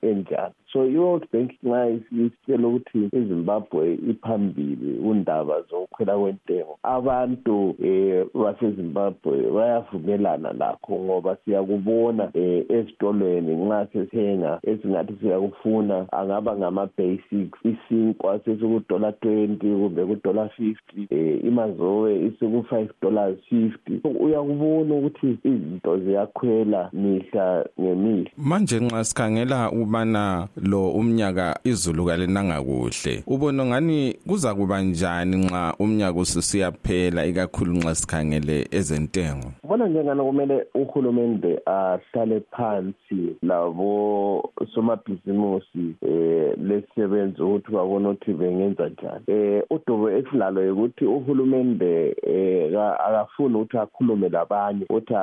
enjani. So i-world bank nxa isitshela ukuthi izimbabwe iphambili undaba zokukhwela kwentengo abantu um basezimbabwe bayavumelana lakho ngoba siyakubona um ezitolweni nxa sithenga esingathi siyakufuna angaba ngama-basics isinkwa sesikudola twenty kumbe kudola fifty um imazowe isiku-five dollars fifty. Uyakubona ukuthi izinto ziyakhwela mihla ngemihla. Manje nxa sikhangela ukubana lo umnyaka izulu kalinanga kuhle ubona ngani kuza kuba njani nxa umnyaka ususiyaphela ikakhulu nxa sikhangele ezentengo? Bona njengana kumele uhulumende ahlale phansi labo somabhizimusi um lesisebenzi ukuthi babone ukuthi bengenza njani? Um udubo esilalo yikuthi uhulumende um akafuni ukuthi akhulume labanye ukuthi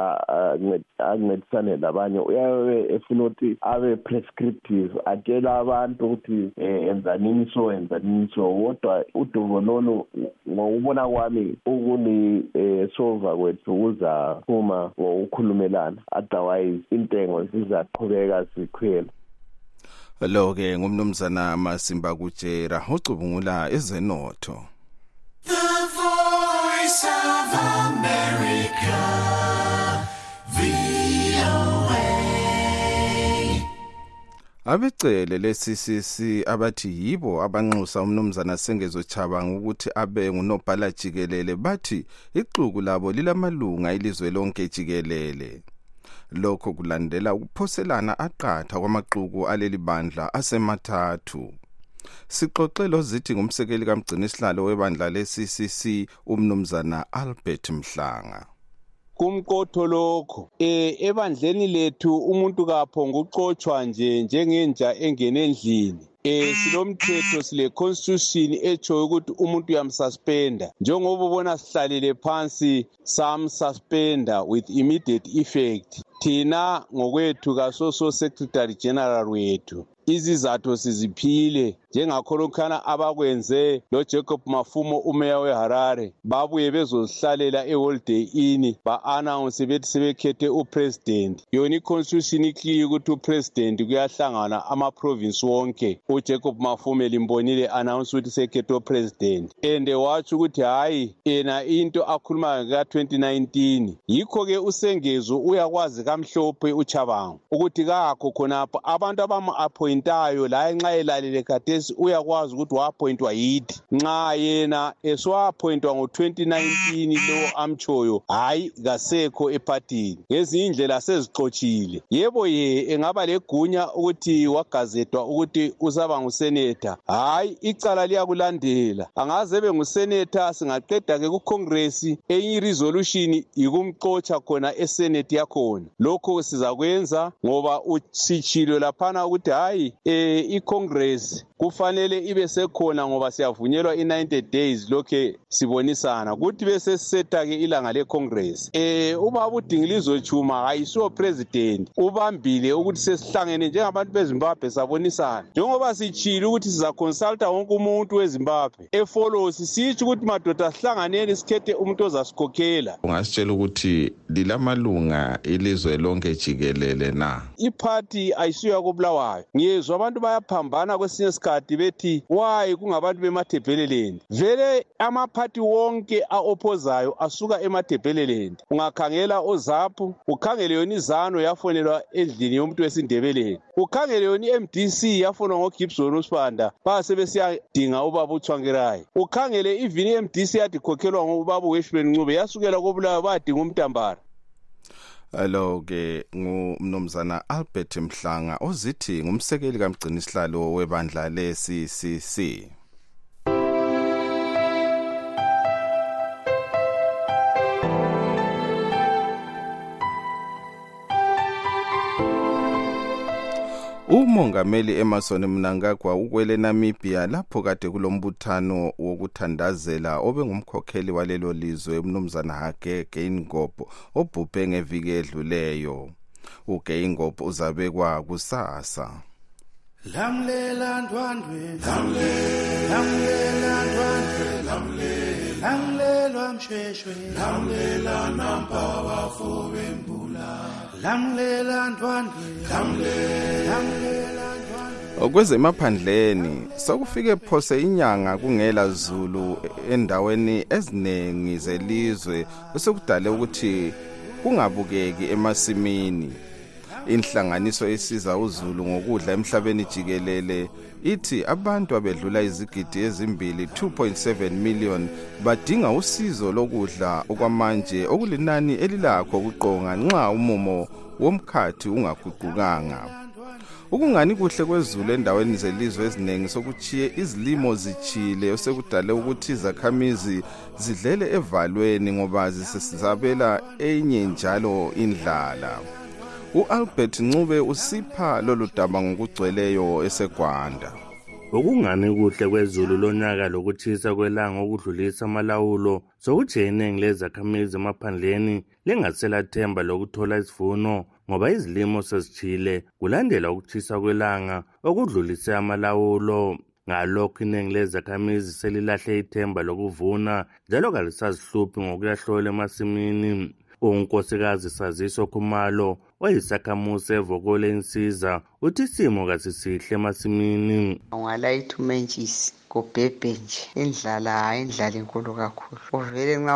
ancedisane labanye uyabe efuna ukuthi abe prescriptive atshela abantu ukuthi um enzanini so enzanini so. Kodwa udubo lolu ngokubona kwami ukuni-solva um kwethu kuzaphuma ngokukhulumelana. Otherwise intengo zizaqhubeka zikhwela lo-ke ngumnumzana masimba kutshera ucubungula ezenotho. The voice of America, abecele le-ccc abathi yibo abanxusa umnumzana sengezo chabanga ukuthi abe ngunobhala jikelele bathi ixuku labo lilamalunga ilizwe lonke jikelele. Lokho kulandela ukuphoselana aqatha kwamaxuku aleli bandla asemathathu. Sixoxe lozithi ngumsekeli kamgcinisihlalo webandla le-ccc umnumzana albert mhlanga. Kumqotho lokho eh ebandleni lethu umuntu kaphonga uqotshwa nje njengenja engene endlini. Eh silomthetho sile constitution etsho ukuthi umuntu uyamsuspenda. Njengoba ubona sihlalele phansi samsuspenda with immediate effect. Thina ngokwethu kasoso secretary general wethu izizathu siziphile. Njengakholokhana abakwenze lojacob mafumo umeya weharare. Babuye bezozihlalela eholiday inn ba-anawunse bethi sebekhethe upresident. Yona iconstitution ikliye ukuthi upresident kuyahlangana amaprovinsi wonke. Ujacob mafume limbonile anawunse ukuthi sekhethe upresident. And watsho ukuthi hhayi yena into akhulumayo ka-2019 yikho-ke usengezo uyakwazi kamhlophe uchabango ukuthi kakho khonapho. Abantu abamu-appointayo laye nxa elalele khathesi uyakwazi ukuthi wa-appointwa yithi nxa yena eswa-appointwa ngo-2019 lowo amtshoyo hhayi kasekho ephathini ngezinye indlela sezixotshile. Yebo ye engaba legunya ukuthi wagazetwa ukuthi usaba nguseneta hhayi icala liyakulandela. Angaze benguseneta singaqeda-ke kucongress enye iresolution yikumxotsha khona esenate yakhona. Lokho sizakwenza ngoba sitshilo laphana ukuthi hhayi um icongress kufanele ibe sekhona ngoba siyavunyelwa i-90 days lokhe sibonisana. Kuthi besesiseta-ke ilanga lecongress um ubaba udingilizo chuma hayisiwo president. Ubambile ukuthi sesihlangene njengabantu bezimbabwe sabonisana. Njengoba sitshile ukuthi sizaconsulta wonke umuntu wezimbabwe efolosi sitsho ukuthi madoda sihlanganeni sikhethe umuntu ozasikhokhela ungasitshela ukuthi lilamalunga ilizwe lonke jikelele na? Iphathi ayisiyo yakobulawayo ngiyezwa abantu bayaphambana kwesinye isikhathi. Bethi wayi kungabantu bemathebheleleni vele amaphathi wonke a-oppozayo asuka emathebheleleni ungakhangela ozaphu ukhangele yona izano yafonelwa endlini yomuntu wesindebeleni. Ukhangele yona i-mdc yafonwa ngogibson usibanda basebesiyadinga ubaba uchwankerayi ukhangele ivini i-mdc yadi khokhelwa ngubaba uweshman ncube yasukela kobulawayo bayadinga umntambara. Lo ke ngumnumzana Albert Mhlanga ozithi ngumsekeli kamgcinisihlalo webandla le-CCC umongameli emerson mnangagwa ukwele namibia lapho kade kulombuthano wokuthandazela obengumkhokheli walelo lizwe umnumzana hage geingob obhubhe ngeviki edluleyo ugeingob uzabekwa kusasa. Lamlela msheshwe lamlela nampa bafo bembula lamlela ndwandwe lamlela kwezemaphandleni sokufike phose inyanga kungela zulu endaweni eziningi zelizwe osekudale ukuthi kungabukeki emasimini. Inhlanganiso esiza uzulu ngokudla emhlabeni jikelele ithi abantu abedlula izigidi ezimbili 2.7 million badinga usizo lokudla okwamanje okulinani elilakho ukuqonga nxa umumo womkhathi ungaguqukanga. Ukungani kuhle kwezulu endaweni zelizwe eziningi sokuchiye izilimo zichile osekudale ukuthi izakhamizi zidlele evalweni ngoba zisesabela enye njalo indlala. U-albert ncube usipha lolu daba ngokugcweleyo esegwanda. Ukungani kuhle kwezulu lonyaka lokutshisa kwelanga okudlulisa amalawulo sokuthi iningi lezakhamizi emaphandleni lingaselathemba lokuthola isivuno ngoba izilimo sezitshile kulandela ukutshisa kwelanga okudlulise amalawulo. Ngalokho iningi lezakhamizi selilahle ithemba lokuvuna njalo kalisazihluphi ngokuyahlola emasimini. Unkosikazi saziso khumalo oyisakhamuzi evokole insiza uthi isimo kasisihle emasimini. Ungalayithi umentshisi kubhebhe nje. Indlala hayi indlala enkulu kakhulu. Uvele nxa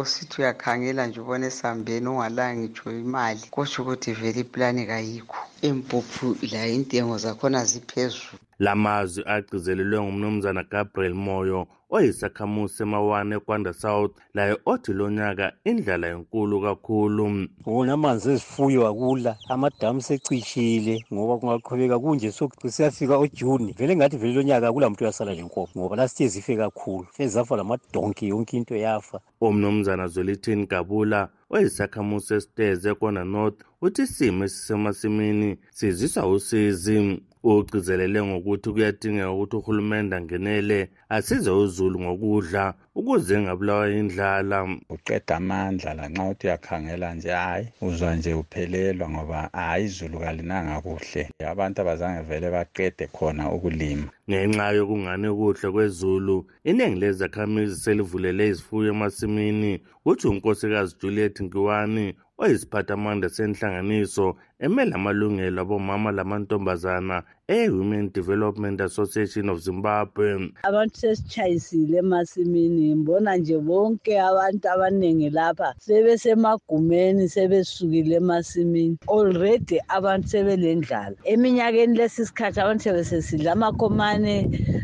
usithi uyakhangela nje ubona esambeni ungalanga ngitsho imali kutsho ukuthi vele iplani kayikho. Impuphu layo intengo zakhona ziphezulu. Lamazwi agcizelelwe ngumnumzana gabriel moyo oyisakhamuzi semawane ekwanda south laye othi lo nyaka indlala enkulu kakhulu. Wona amanzi ezifuyo akula amadamu secishile ngoba kungaqhubeka kunje siyafika ojuni vele ngathi vele lo nyaka akula muntu uyasala lenkomo ngoba lasithe zife kakhulu fezafa lamadonki yonke into yafa. Umnumzana zwelithini gabula oyisakhamuzi esiteze ekona north uthi isimo esisemasimini siziswa usizi ugcizelele ngokuthi kuyadingeka ukuthi uhulumende angenele asize uzulu ngokudla ukuze engabulawa indlala uqeda amandla lanxa uthi uyakhangela nje hayi uzwa nje uphelelwa ngoba hayi izulu kalinanga kuhle. Abantu abazange vele baqede khona ukulima. Ngenxa yokungani kuhle kwezulu iningi lezakhamizi selivulele izifuyo emasimini. Kuthi unkosikazi juliet nkiwani oyisiphathamandla senhlanganiso emele amalungelo abomama lamantombazana e-women development association of zimbabwe. Abantu sesitshayisile emasimini ngibona nje bonke abantu abaningi lapha sebesemagumeni sebesukile emasimini. Already abantu sebelendlala. Eminyakeni lesi sikhathi abantu sebesesidla amakhomane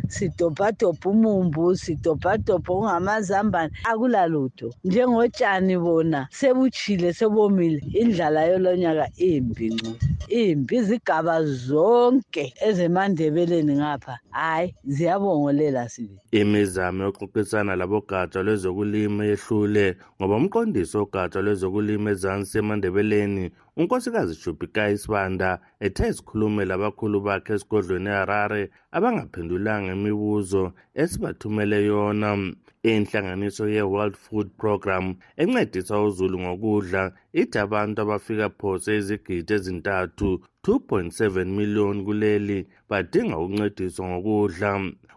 sidobhadobha umumbu sidobhadobha okungamazambane. Akulalutho. Njengotshani bona sebutshile sebomile. Indlala yolonyaka imbi. Ncu imbi izigaba zonke ezemandebeleni ngapha hayi ziyabongolela sibi imizamo yokuxoxisana labogatsha lwezokulima yehlule ngoba umqondisi wogatsha lwezokulima ezansi emandebeleni unkosikazi jubhika isibanda ethe isikhulume labakhulu bakhe esigodlweni eharare abangaphendulanga imibuzo esibathumele yona. Inhlanganiso ye-world food program encedisa uzulu ngokudla ithi abantu abafika phose izigidi ezintathu 2.7 miliyoni kuleli badinga ukuncediswa ngokudla.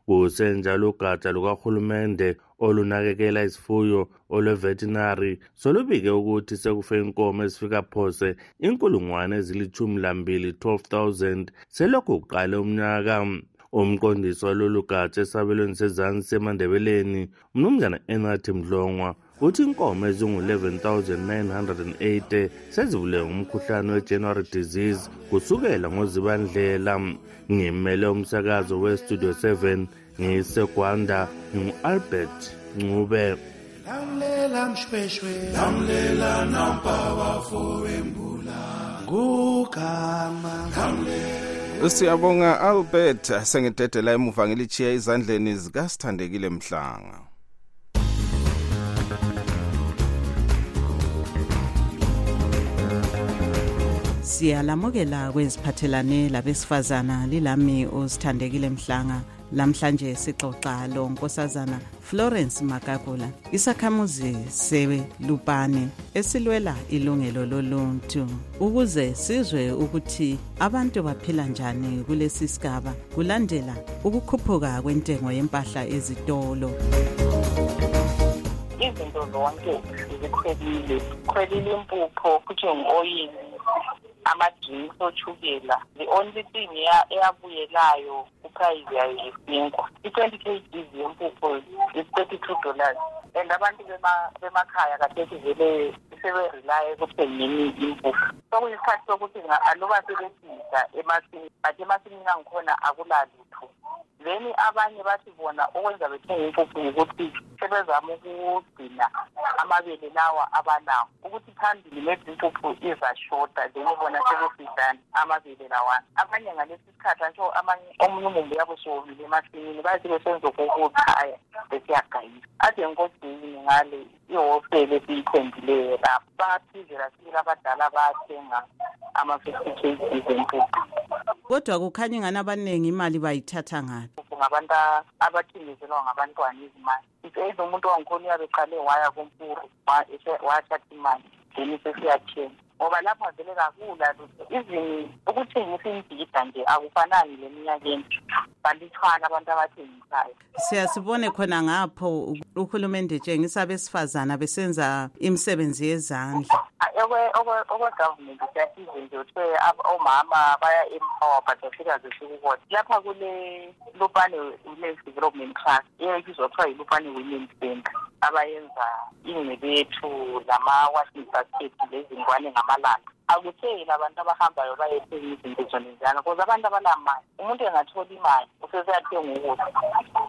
Kusenjalo ugatsha lukahulumende olunakekela izifuyo olwevetinary solubike ukuthi sekufe inkomo ezifika phose inkulungwane ezilithumi lambili 12,000 selokhu kuqale umnyaka. Umqondisi walolu gatsha esabelweni sezansi semandebeleni umnumzana enathi mdlongwa uthi inkomo ezingu-11,980 sezivule ngumkhuhlane we-january disease kusukela ngozibandlela. Ngimele umsakazo westudio 7 ngisegwanda ngingu-albert ncube. Lamlela mshweshwe. Lamlela nampa bafowembula ngugama. Siyabonga albert. Sengidedela emuva ngilichiya ezandleni zikasithandekile mhlanga. Siyalamukela kweziphathelane labesifazana lilami uzithandekile mhlanga. Lamhlanje sixoxa lo nkosazana florence makakula isakhamuzi selupane esilwela ilungelo loluntu. Ukuze sizwe ukuthi abantu baphila njani kulesi sigaba kulandela ukukhuphuka kwentengo yempahla ezitolo. Izinto zonke zikhwelile khwelile impupho futhi ngu-oyili ama-drinks ochukela the only thing eyabuyelayo uprice yayo yisinkwa i-twenty k gs yempupho is-thirty-two dollars. And abantu bemakhaya kathethi vele seberelaye ekuthengeni impuphu. Sokuyisikhathi sokuthi aluba sebesida emasimini but emasimini angikhona akulalutho then abanye bathi bona okwenza bethenge impuphu ukuthi sebezama ukugcina amabele lawa abanawo. Ukuthi phambili maybe impuphu izashoda then bona sebesidlana amabele lawana abanye ngalesi sikhathi antsho omunye umumbu yabo siwomile emasimini bathi besenza okokuchaya besiyagayisa. Ade nkodini ngale ihosteli esiyithembileyo lapho baphizela sibili abadala bayathenga ama-fifty kgs empuphu kodwa kukhanya ingani abaningi imali bayithatha ngaphi ngabantu abathengiselwa ngabantwana izimali either umuntu wangikhona uyabe eqale waya kumpuru wathatha imali then sesiyathenga ngoba lapha vele kakula izini ukuthengisa imbhida nje akufanani leminyakeni. Balithwana abantu abathengisayo. Siyasibone khona ngapho uhulumende etshengisa abesifazana besenza imisebenzi yezandla. Okwe-government siyasize nje kuthiwe omama baya-empower but afika zesukukona lapha kule lupane women's development trust eyebizwa kuthiwa yi-lupane women center abayenza ingcebethu lama-washing basket lezingwane ngamalanga. Akutheli abantu abahambayo bayethenga izinto zonezana because abantu abanamali umuntu engathola imali useseyathenga ukudla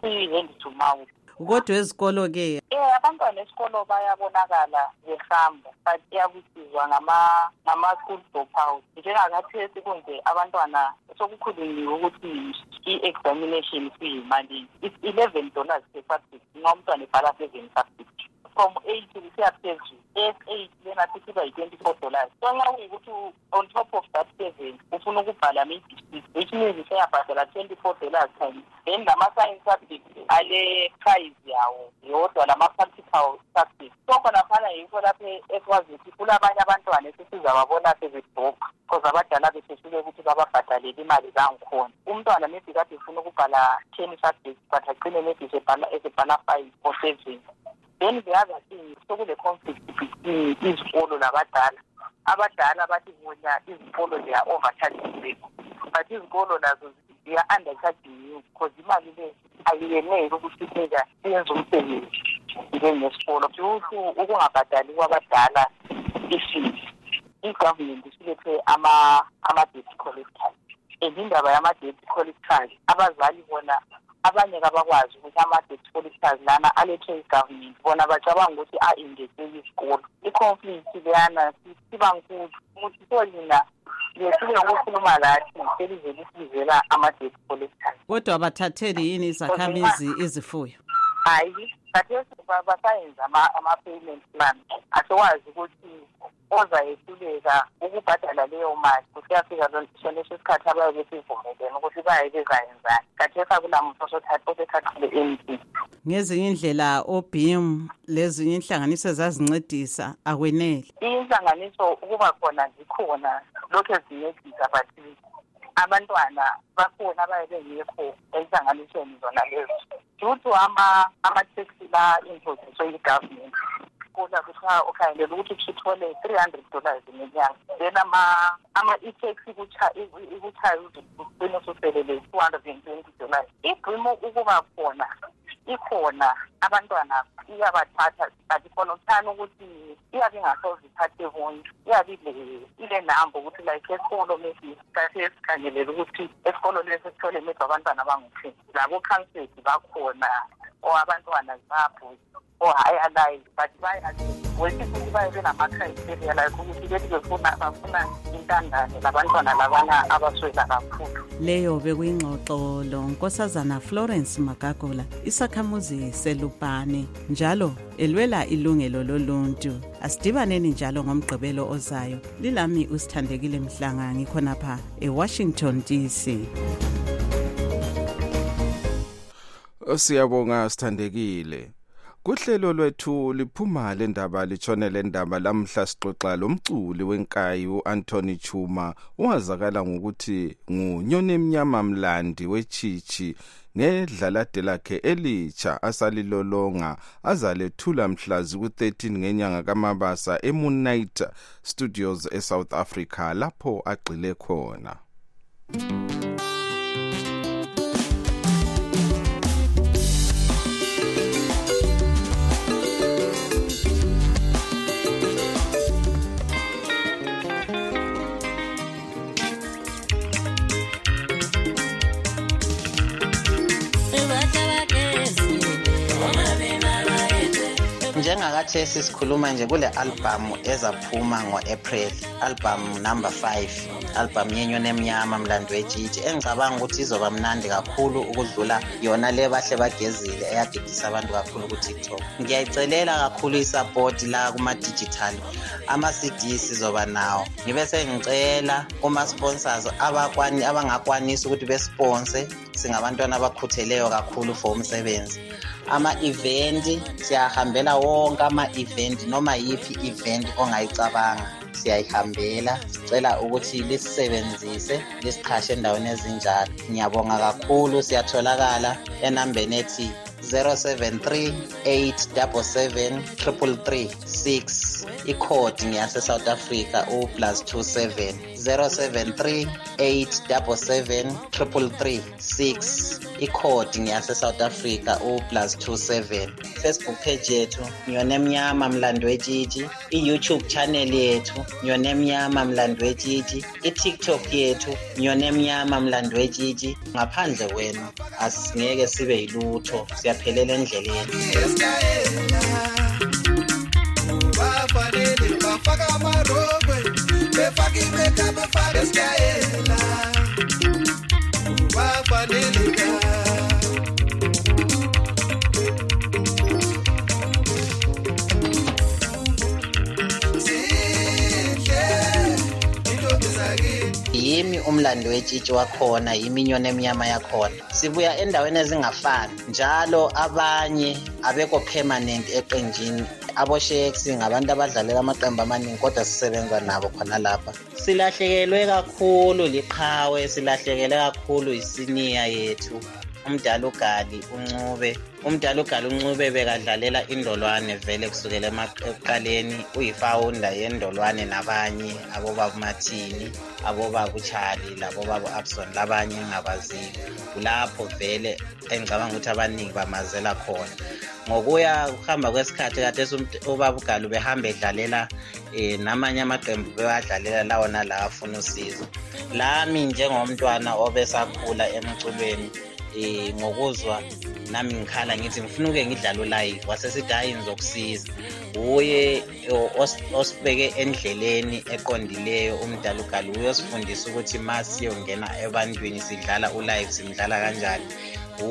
i-hand to mouth kodwa ezikolo-ke um abantwana esikolo bayabonakala behamba but iyakusizwa ngama-school dropout. Njengakathesi kunje abantwana sokukhulunyiwe ukuthi i-examination kuyimali eleven dollars per subject nxa umntwana ebhala seven subject. From eight kusiya phezulu s eight lena sithi kuba yi-twenty-four dollars. So nxa kuyikuthi on top of that seven ufuna ukubhala six which means useyabhadala twenty-four dollars times then lama-science subject ale-prize yawo yodwa lama-practical subject. So khonaphana yikho lapho ekwazi ukuthi kulabanye abantwana esesizababona sebedobha because abadala besesuke ukuthi bababhadalele imali zangikhona umntwana maybe kade ufuna ukubhala ten subjects but agcine maybe esebhala five or seven then the other thing sokule-conflict between izikolo labadala abadala bathi bona izikolo they are overcharging but izikolo nazo ziya-undercharging you because imali le ayiyeneli ukuthi inika iyenze umsebenzi njengesikolo. Futhi ukungabhadali kwabadala i-fees i-government isilethe ama-debt collectors and indaba yama-debt collectors abazali bona abanye kabakwazi ukuthi ama-debt collectors lana alethwe i-government bona bacabanga ukuthi a-ingese isikolo. I-conflict leyana siba nkulu ukuthi solina lesike ukukhuluma lathi selize lisibizela ama-debt collectors kodwa bathatheli yini izakhamizi izifuyo? Hayi khathesi basayenza ama-payment plan asikwazi ukuthi ozayehluleka ukubhadala leyo mali kusiyafika soleso sikhathi abaye besivumelene ukuthi baye bezayenzani. Khathesi akulamuntu osethathile emntini ngezinye indlela obim lezinye inhlanganiso ezazincedisa akwenele. Inhlanganiso ukuba khona zikhona lokhu ezincedisa but abantwana bakhona abaye bengekho enhlanganisweni zona lezo due to ama-taxi la-imposiswe yi-government. Kola kuthiwa ukhangelela ukuthi uthole three hundred dollars ngenyanga. Then ama-e-taxi ikuchaye ugcine ususelele two hundred and twenty dollars ibhimo ukuba khona ikhona abantwana iyabathatha but khona uthani ukuthi iyabe ingasoze ithathe bonke iyabe ile-number ukuthi like esikolo maybe kathi esikhangelela ukuthi esikolo lesi sithole maybe abantwana abangu-ten. Labo-councilsi bakhona or abantwana zabo o-high-alive but wethi futhi baye benama-criteria like ukuthi bethi befuna bafuna intandane labantwana labana abaswela kakhulu. Leyo bekuyingxoxo lo nkosazana florence magagula isakhamuzi selupane njalo elwela ilungelo loluntu. Asidibaneni njalo ngomgqibelo ozayo. Lilami usithandekile mhlanga ngikhonapha ewashington dc siyabonga sithandekile. Kuhlelo lwethu liphuma le ndaba litshone le ndaba lamhla sixoxa lomculi wenkayi u-anthony chuma. Owazakala ngokuthi ngunyoni emnyama mlandi wechichi ngedlalade lakhe elitsha asalilolonga azalethula mhla ziku-13 ngenyanga kamabasa emoonnight studios esouth africa lapho agxile khona. Njengakathesi sikhuluma nje kule albhamu ezaphuma ngo-april albhamu number 5 albhamu yenyoni emnyama mlando wetshitshi engicabanga ukuthi izoba mnandi kakhulu ukudlula yona le bahle bagezile eyadidisa abantu kakhulu kutiktok. Ngiyayicelela kakhulu isapoti la kuma-digital ama-cd sizoba nawo. Ngibe sengicela kuma-sponsors abangakwanisi ukuthi besponse singabantwana abakhutheleyo kakhulu for umsebenzi. Ama-event siyahambela wonke ama-event noma yiphi event ongayicabanga siyayihambela sicela ukuthi lisisebenzise lisiqhashe endaweni ezinjalo. Ngiyabonga kakhulu siyatholakala enambeni ethi 073 877 333 ikhodi ngeyase-south africa u-plus 27 073 877 333 ikhodi ngeyase-south africa u-plus 27 facebook page yethu ngiyone mnyama mlando wetshitshi i-youtube channel yethu ngiyone mnyama mlando wetshitshi i-tiktok yethu ngiyone mnyama mlando wetshitshi ngaphandle kwenu asingeke sibe yilutho siyaphelela endleleni. Bafanele bafaka amarokwe Mefaki meka mefares kaela Wafanelika yimi umlando wetshitshi wakhona yimi inyoni emnyama yakhona. Sibuya endaweni ezingafani. Njalo abanye abekho permanent eqenjini. Abosheks ngabantu abadlalela amaqembu amaningi kodwa sisebenza nabo khona lapha. Silahlekelwe kakhulu liqhawe silahlekelwe kakhulu isiniya yethu. Umdala ugali uncube umdala ugali uncube bekadlalela indolwane vele kusukela ema- ekuqaleni uyifawunda yendolwane nabanye abobaba umathini abobaba uchali labobaba u-abson labanye engabaziyo kulapho vele engicabanga ukuthi abaningi bamazela khona. Ngokuya ukuhamba kwesikhathi kade ubaba ugali behamba edlalela um namanye amaqembu bewadlalela lawo nalawo afuna usizo. Lami njengomntwana obesakhula emculweni um ngokuzwa nami ngikhala ngithi ngifuna uke ngidlale ulayive wasesithi hhayi ngizokusiza uye osibeke endleleni eqondileyo umdala ugali uyosifundisa ukuthi ma siyongena ebantwini sidlala ulive simdlala kanjani.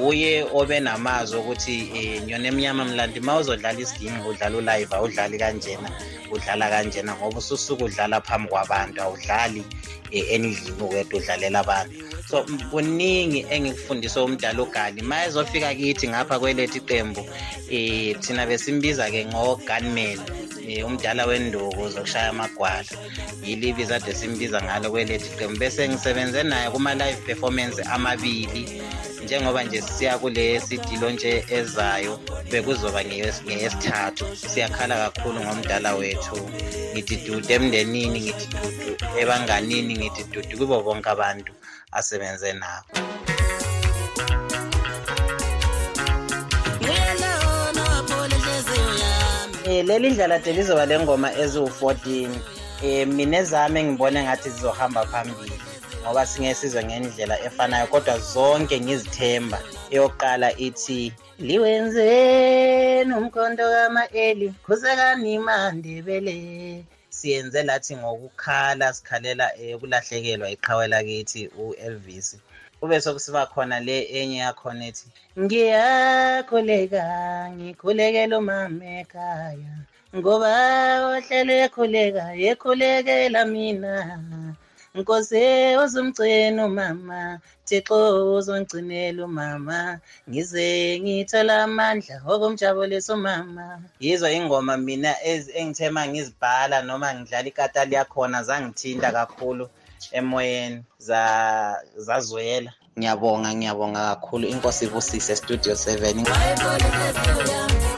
Uye obe namazwi ukuthi um nyona emnyama mlandi ma uzodlala isiginci udlala ulive awudlali kanjena udlala kanjena ngoba ususuke udlala phambi kwabantu awudlali endlini wedwa udlalela abantu. So kuningi engikufundiswe umdala ugali ma ezofika kithi ngapha kwelethu iqembu um thina besimbiza-ke ngo-gunman um umdala wenduku zokushaya amagwala. Yilo ibizo ade simbiza ngalo kwelethu iqembu bese ngisebenze naye kuma-live performance amabili. Njengoba nje siya kule sidilo nje ezayo bekuzoba ngeyes- ngeyesithathu. Siyakhala kakhulu ngomdala wethu. Ngithi dudu emndenini ngithi dudu ebanganini ngithi dudu kubo bonke abantu asebenze nabo. Um leli ndlela de lizoba le ngoma eziwu-14 um mina ezami engibone ngathi zizohamba phambili ngoba singeke sizwe ngendlela efanayo kodwa zonke ngizithemba. Eyokuqala ithi liwenzeni umkhonto kama-eli khuzekani mandebele. Siyenze lathi ngokukhala sikhalela um ukulahlekelwa iqhawe lakithi u-elvis. Kube sokusiba khona le enye yakhona ethi ngiyakhuleka ngikhulekela umama ekhaya ngoba ohlelo ekhuleka ekhulekela mina. Nkosi uzumgcina umama Thixo uzongcinela umama. Ngize ngithola amandla okumjabulisa umama. Yizwa ingoma mina engithema ngizibhala noma ngidlala ikata liyakhona zangithinta kakhulu emoyeni zazwela. Ngiyabonga ngiyabonga kakhulu. Inkosi ivusise studio 7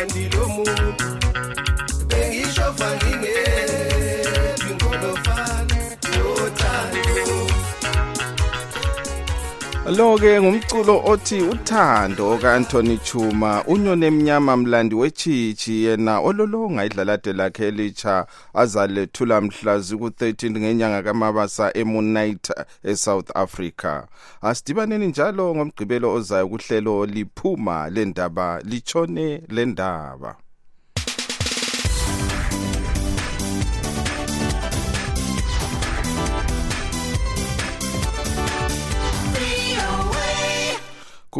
and don't move. Lo-ke ngumculo othi uthando ka-anthony chuma unyone emnyama mlandi wechitshi yena ololonga idlalade lakhe elitsha azalethula mhla ziku-13 ngenyanga kamabasa emunite esouth africa. Asidibaneni njalo ngomgqibelo ozayo kuhlelo liphuma lendaba litshone lendaba.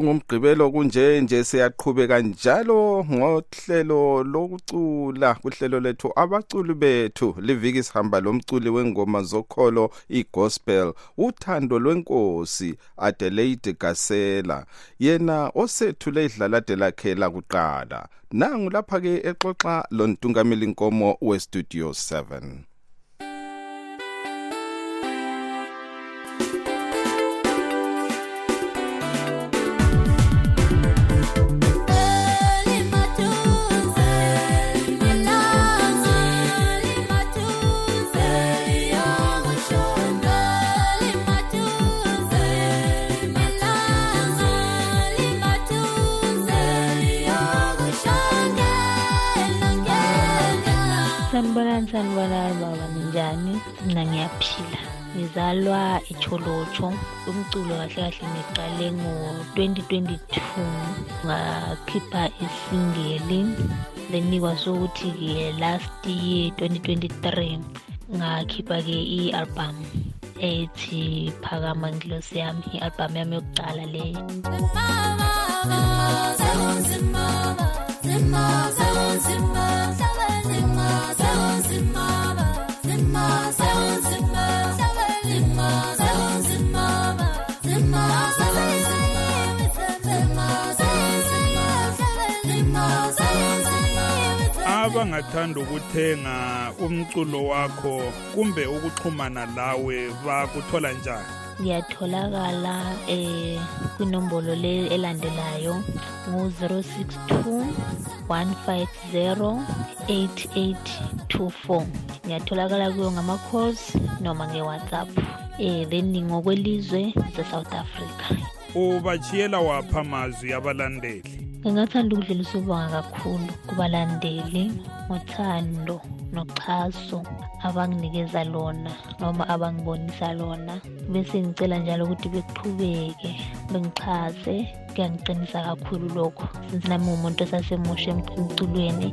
Kungumgqibelo kunje nje siyaqhubeka njalo ngohlelo lokucula kuhlelo lethu abaculi bethu liviki sihamba lomculi wengoma zokholo igospel uthando lwenkosi Adelaide Gasela. Yena osethule idlalade lakhe lakuqala. Nangu lapha ke exoxa lontungameli inkomo westudio 7 sanibonani sanibonani baba ninjani? Mina ngiyaphila. Ngizalwa echolotsho umculo kahle kahle ngiqale ngo-2022 ngakhipha isingeli lenikwa sokuthi-ke last year 2023 ngakhipha-ke i-album ethi phakama ngilosi yami i-album yami yokuqala leyo. Abangathanda ukuthenga umculo wakho kumbe ukuxhumana lawe bakuthola njani? Ngiyatholakala eh kwinombolo le elandelayo ngu-062 150 8824 ngiyatholakala kuyo ngama-calls noma nge-whatsapp eh then ngokwelizwe se-south africa. Ubachiyela wapha amazwi abalandeli ngingathanda ukudlulisa ubonga kakhulu kubalandeli ngothando noxhaso abanginikeza lona noma abangibonisa lona. Bese ngicela njalo ukuthi beqhubeke bengixhase kuyangiqinisa kakhulu lokho since nami umuntu osasemusha emculweni.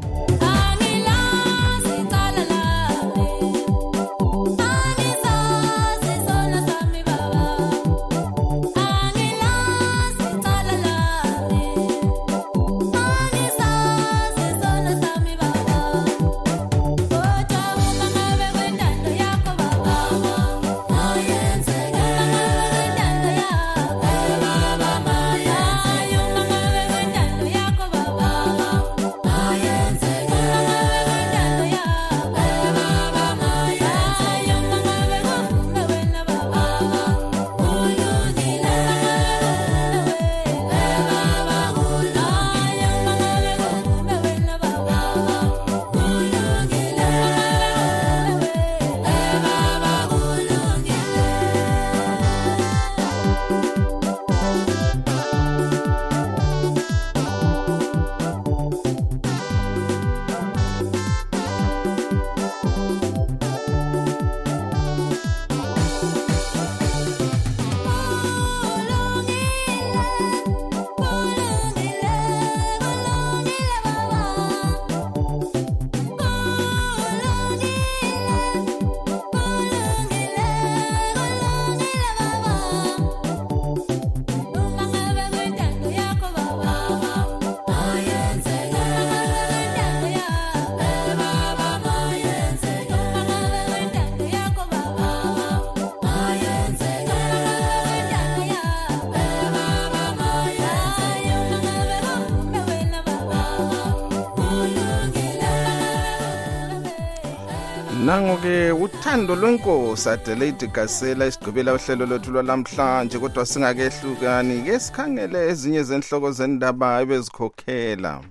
Nango-ke uthando lwenkosi adelaide gasela isigqibela uhlelo lwethu lwalamhlanje kodwa singakehlukani. Ke sikhangele ezinye zenhloko zendaba ebezikhokhela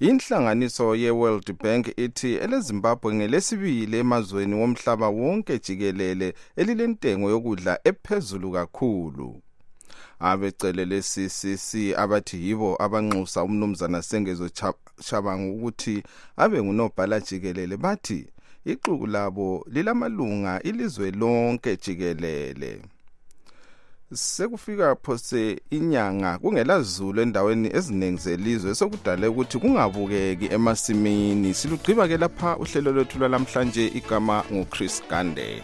inhlanganiso ye-world bank ithi elezimbabwe ngelesibili emazweni womhlaba wonke jikelele elilentengo yokudla ephezulu kakhulu. Abecele le-ccc abathi yibo abanxusa umnumzana sengezo shabangu ukuthi abe ngunobhala jikelele bathi ixuku labo lilamalunga ilizwe lonke jikelele. Sekufika phose inyanga kungelazulu endaweni eziningi zelizwe sokudale ukuthi kungabukeki emasimini. Silugqiba ke lapha uhlelo lwethu lwalamhlanje igama nguchris gande.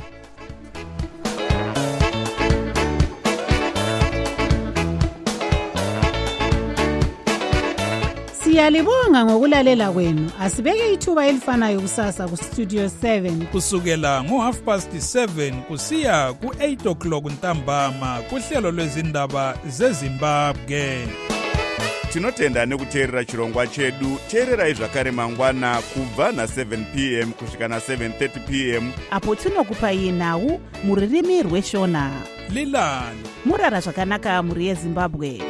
Siyalibonga ngokulalela kwenu. Asibeke ithuba elifanayo kusasa kustudio 7 kusukela ngo-half past 7 kusiya ku-8 o'clock ntambama kuhlelo lwezindaba zezimbabwe. Tinotenda nekuteerera chirongwa chedu. Teererai zvakare mangwana kubva na7 p m kusvika na730 p m. Apo tinokupai nhau muririmi rweshona. Lilani. Murara zvakanaka mhuri yezimbabwe